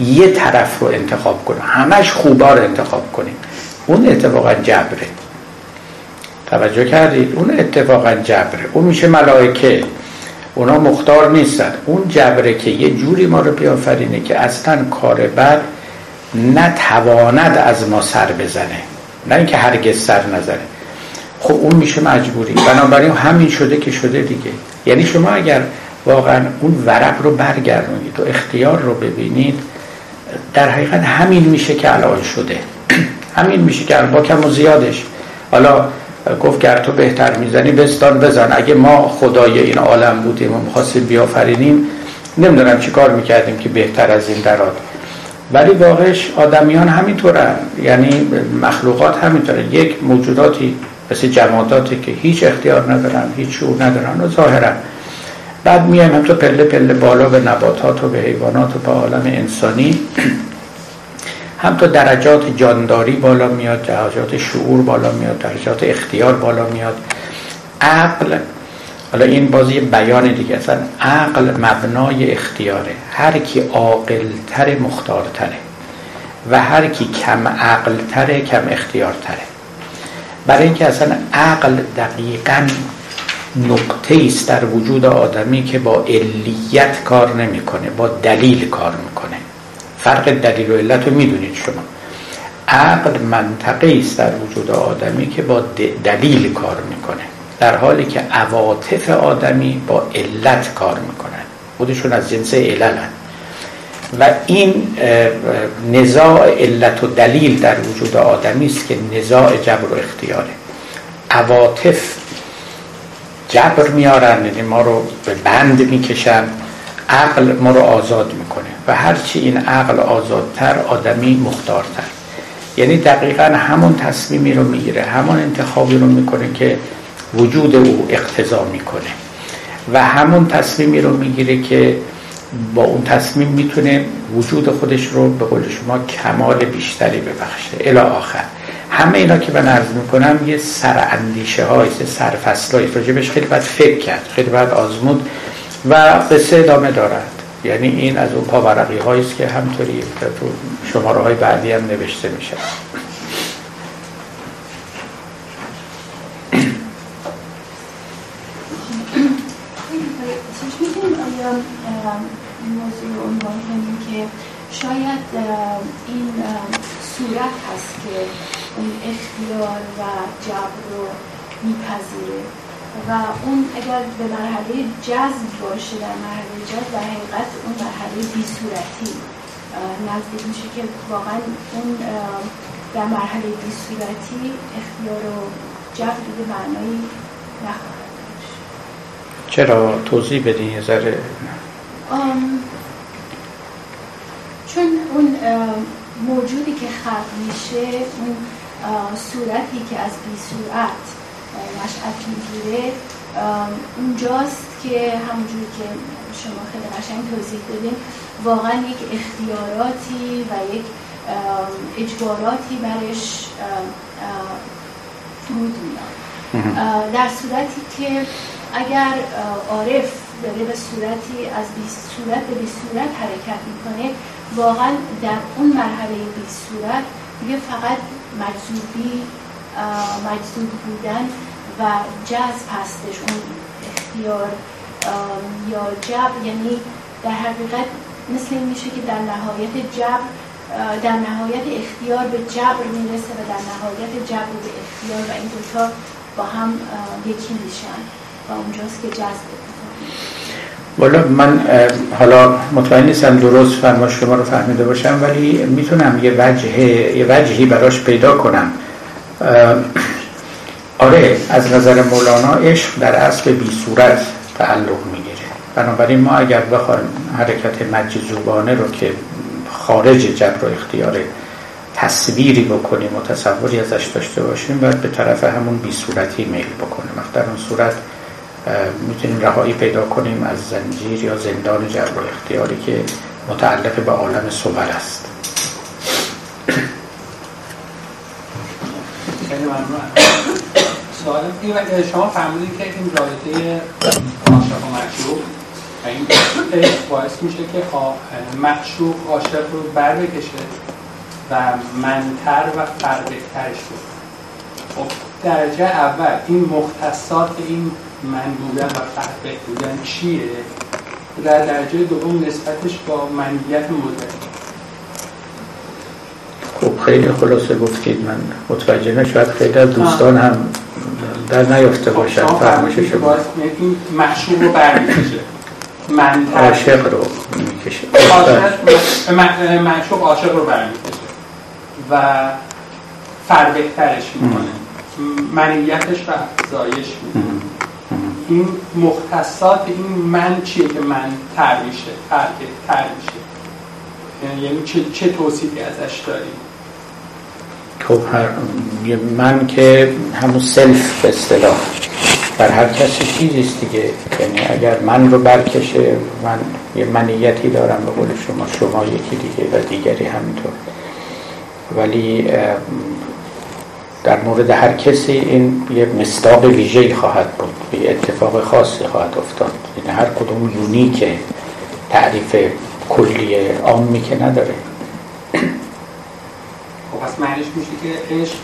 یه طرف رو انتخاب کنیم. همش خوبا رو انتخاب کنیم. اون اتفاقا جبره. توجه کردید؟ اون اتفاقا جبره. اون میشه ملائکه. اونا مختار نیستن. اون جبره که یه جوری ما رو بیافرینه که اصلا کار بد نتواند از ما سر بزنه. نه اینکه هرگز سر نزنه. خب اون میشه مجبوری. بنابراین همین شده که شده دیگه. یعنی شما اگر واقعا اون ورق رو برگردونید و اختیار رو ببینید در حقیقت همین میشه که الان شده. همین میشه که با کم و زیادش. حالا گفت گر تو بهتر می‌زنی بستان بزن. اگه ما خدای این عالم بودیم و می‌خواستیم بیافرینیم نمی‌دونم چی کار می‌کردیم که بهتر از این دراد ولی واقعش آدمیان همینطورن. یعنی مخلوقات همینطوره. یک موجوداتی مثل جماداتی که هیچ اختیار ندارن هیچ شعور ندارن و ظاهرا بعد میایم هم تو پله پله بالا به نباتات و به حیوانات و به عالم انسانی. هم تو درجات جانداری بالا میاد درجات شعور بالا میاد درجات اختیار بالا میاد. عقل حالا این بازی بیان دیگه اصلا عقل مبنای اختیاره. هر کی عاقلتر مختارتره. و هر کی کم عقل تره کم اختیار تره برای اینکه اصلا عقل دقیقا نقطه است در وجود آدمی که با علیت کار نمی‌کنه با دلیل کار می‌کنه. فرق دلیل و علت رو می‌دونید شما. عقل منطقه است در وجود آدمی که با دلیل کار می‌کنه. در حالی که عواطف آدمی با علت کار می‌کنن. خودشون از جنس عللن. و این نزاع علت و دلیل در وجود آدمی است که نزاع جبر و اختیاره. عواطف جبر میارن یعنی ما رو به بند می‌کشن عقل ما رو آزاد می‌کنه و هرچی این عقل آزادتر آدمی مختارتر. یعنی دقیقا همون تصمیمی رو می‌گیره همون انتخابی رو می‌کنه که وجود او اقتضا می‌کنه. و همون تصمیمی رو می‌گیره که با اون تصمیم می‌تونه وجود خودش رو به قول شما کمال بیشتری ببخشه. الی آخر. همه اینا که من عرض می‌کنم یه سر اندیشه های سرفصل های راجبش خیلی باید فکر کرد خیلی باید آزمود و قصه ادامه دارد. یعنی این از اون پاورقی هاییست که همطوری شماره های بعدی هم نوشته میشه. شاید این صورت هست که اون اختیار و جبر رو میپذیره و اون اگر به مرحله جذب باشه در مرحله جذب در حقیقت اون مرحله بی صورتی نزدیک میشه که واقعا اون در مرحله بی صورتی اختیار و جبر به معنایی نخواهد. چرا توضیح بدین یه ذره؟ چون اون موجودی که خلق میشه اون صورتی که از بی صورت نشأت می‌گیره اونجاست که همونجوری که شما خیلی قشنگ توضیح دادین واقعا یک اختیاراتی و یک اجباراتی برش رود میاد در صورتی که اگر عارف داره به صورتی از بی صورت به بی صورت حرکت می‌کنه واقعا در اون مرحله بی صورت دیگه فقط مجذوبی مجذوب بودن و جذب هستش اون اختیار یا جب یعنی در حقیقت مثل این میشه که در نهایت جب در نهایت اختیار به جبر می‌رسه و در نهایت جبر به اختیار و این دوتا با هم یکی میشن. و اونجاست که جذب والا من حالا مطمئن نیستم درست فرما شما رو فهمیده باشم ولی می‌تونم یه وجه یه وجهی براش پیدا کنم. آره از نظر مولانا عشق در اصل بی صورت تعلق می‌گیره. بنابراین ما اگر بخوایم حرکت مجذوبانه رو که خارج جبر و اختیار تصویری بکنیم و تصوری ازش داشته باشیم باید به طرف همون بی صورتی میل بکنیم. در اون صورت می‌تونیم رهایی پیدا کنیم از زنجیر یا زندان جبر و اختیاری که متعلق به عالم صور است. سوال شما فرمودید که این رابطه عاشق و و این باعث میشه که معشوق عاشق رو بر بکشه و منتر و فربهتر شد خب درجه اول این مختصات این من بودن و فربه بودن چیه؟ در درجه دوم نسبتش با منیت مدرک خب خیلی خلاصه گفتید. من متوجه نشد خیلی از دوستان هم در نیافته باشن. خب فرمایش شما. این معشوق رو برمیکشه. عاشق رو می‌کشه. معشوق عاشق رو برمیکشه. و فربهترش می‌کنه. منیتش رو افزایش می‌کنه. این مختصات این من چیه که من تر میشه تر میشه؟ یعنی چه, چه توصیفی ازش داریم؟ خب من که همون سلف به اصطلاح بر هر کسی چیزیست دیگه. یعنی اگر من رو برکشه من یه منیتی دارم به قول شما شما یکی دیگه و دیگری همینطور. ولی در مورد هر کسی این یه مصداق ویژه‌ای خواهد بود یه اتفاق خاصی خواهد افتاد. یعنی هر کدوم یونیک تعریف کلی عامی که نداره. پس معنیش میشه که عشق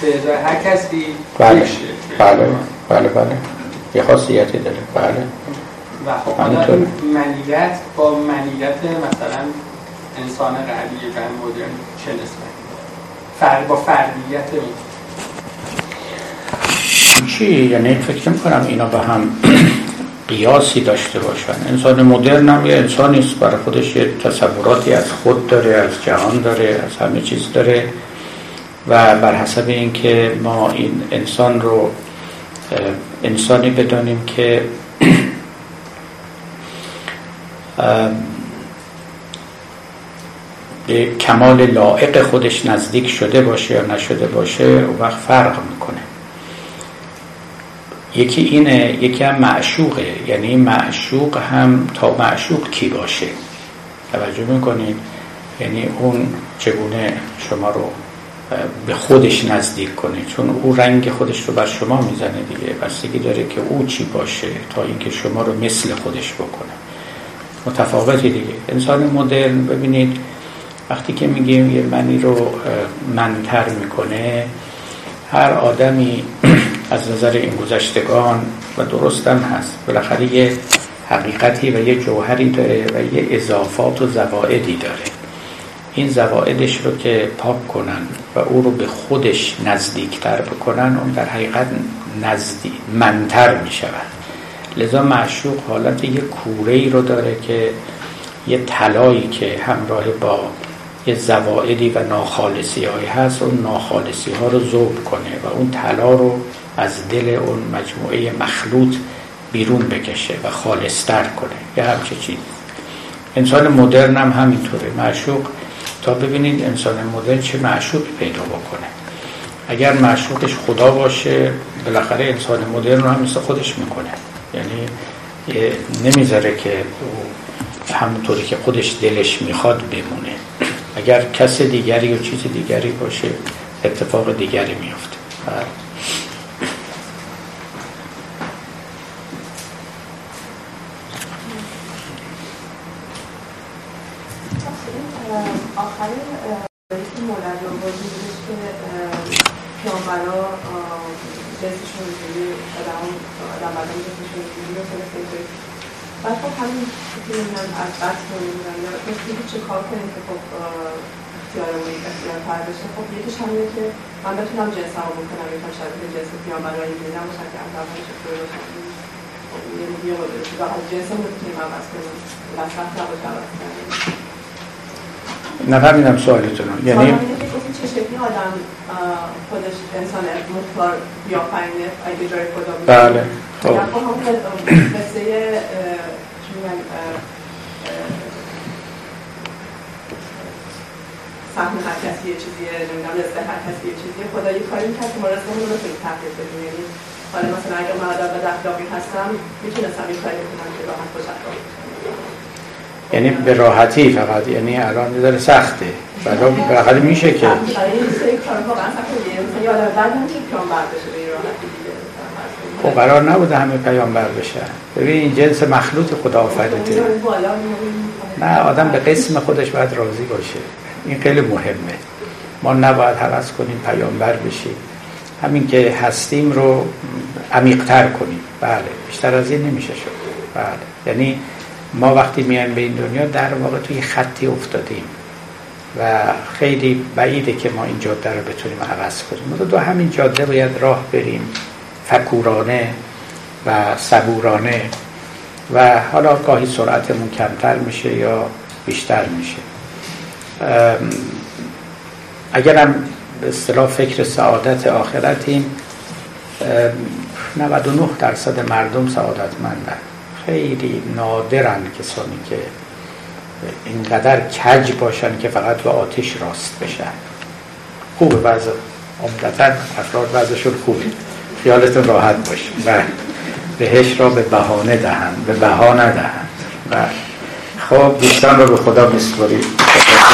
پیدا هر کسی بله بله بله بله. یه خاصیتی داره بله. و خب منیت با منیت مثلا انسان قبلی و مدرن چه نسبت؟ با فردیت چی؟ یعنی فکر کنم اینا به هم قیاسی داشته باشن. انسان مدرن هم یه انسانی است برای خودش یه تصوراتی از خود داره از جهان داره از همه چیز داره. و بر حسب اینکه ما این انسان رو انسانی بدانیم که به کمال لائق خودش نزدیک شده باشه یا نشده باشه اون وقت فرق می‌کنه. یکی اینه یکی هم معشوقه. یعنی معشوق هم تا معشوق کی باشه؟ توجه می‌کنید؟ یعنی اون چگونه شما رو به خودش نزدیک کنه؟ چون او رنگ خودش رو بر شما می‌زنه دیگه. بستگی داره که او چی باشه تا اینکه شما رو مثل خودش بکنه. متفاوتی دیگه. انسان مدرن ببینید وقتی که میگیم یه منی رو منتر می‌کنه هر آدمی از نظر این گذشتگان و درستم هست. بالاخره یه حقیقتی و یه جوهری داره و یه اضافات و زوائدی داره. این زوائدش رو که پاک کنن و او رو به خودش نزدیکتر بکنن اون در حقیقت نزدیک منتر می شود لذا معشوق حالت یه کوره ای رو داره که یه طلایی که همراه با یه زوائدی و ناخالصی هایی هست اون ناخالصی ها رو ذوب کنه و اون طلا رو از دل اون مجموعه مخلوط بیرون بکشه و خالصتر کنه. یه همچه چیز. انسان مدرن هم همینطوره. معشوق تا ببینید انسان مدرن چه معشوق پیدا بکنه. اگر معشوقش خدا باشه بالاخره انسان مدرن رو هم مثل خودش می‌کنه. یعنی نمی‌ذاره که همونطوری که خودش دلش می‌خواد بمونه. اگر کس دیگری و چیز دیگری باشه اتفاق دیگری میفته بله. آخرین که مولد رو بازی بودش که پیامبرا جنسشون اینجوری آدم آدم بدن جنسشون اینجوری رو فرستاده بعد خب همین که بس نمی‌دونم یا مثل چه کار کنیم که خب اختیارمون اختیار پر بشه. خب یکیش همینه که من بتونم جنس هم بکنم. یکم شبیه جنس پیامبرا اینجوری نباشن که از اول چطور باشن خب یه یه مدل از جنسمون بتونیم عوض کنیم. وسط نباشه عوض کنیم نفهمیدم سوالتون یعنی چه شکلی آدم خودش انسان مختار بیافرینه اگه جای خدا بود. بله خب. همون سهم هر کسی یه چیزیه نمی‌دونم رزق هر کسی یه چیزیه. خدا یه کاری می‌کرد که ما رزقمون رو بتونیم تغییر بدیم. یعنی حالا مثلا اگر من آدم به اخلاقی هستم می‌تونستم یه کاری بکنم که راحت خوش اخلاقی یعنی به راحتی فقط یعنی الان داره سخته. بعدا بالاخره میشه که. خب قرار نبوده همه پیامبر بشن ببین این جنس مخلوط خدا آفریده نه آدم به قسم خودش باید راضی باشه. این خیلی مهمه. ما نباید حوض کنیم پیامبر بشیم. همین که هستیم رو عمیقتر کنیم. بله بیشتر از این نمیشه شد. بله یعنی ما وقتی میایم به این دنیا در واقع توی خطی افتادیم و خیلی بعیده که ما این جاده رو بتونیم عوض کنیم. ما دو همین جاده باید راه بریم فکورانه و صبورانه. و حالا گاهی سرعتمون کمتر میشه یا بیشتر میشه. اگرم به اصطلاح فکر سعادت آخرتیم 99 درصد مردم سعادتمندن خیلی نادرن کسانی که اینقدر کج باشن که فقط به آتش راست بشن. خوبه وضع عمدتا افراد وضعشون خوبه. خیالتون راحت باشه. و بهش را به بهانه دهن به بها ندهند و خب دوستان رو به خدا بسپارید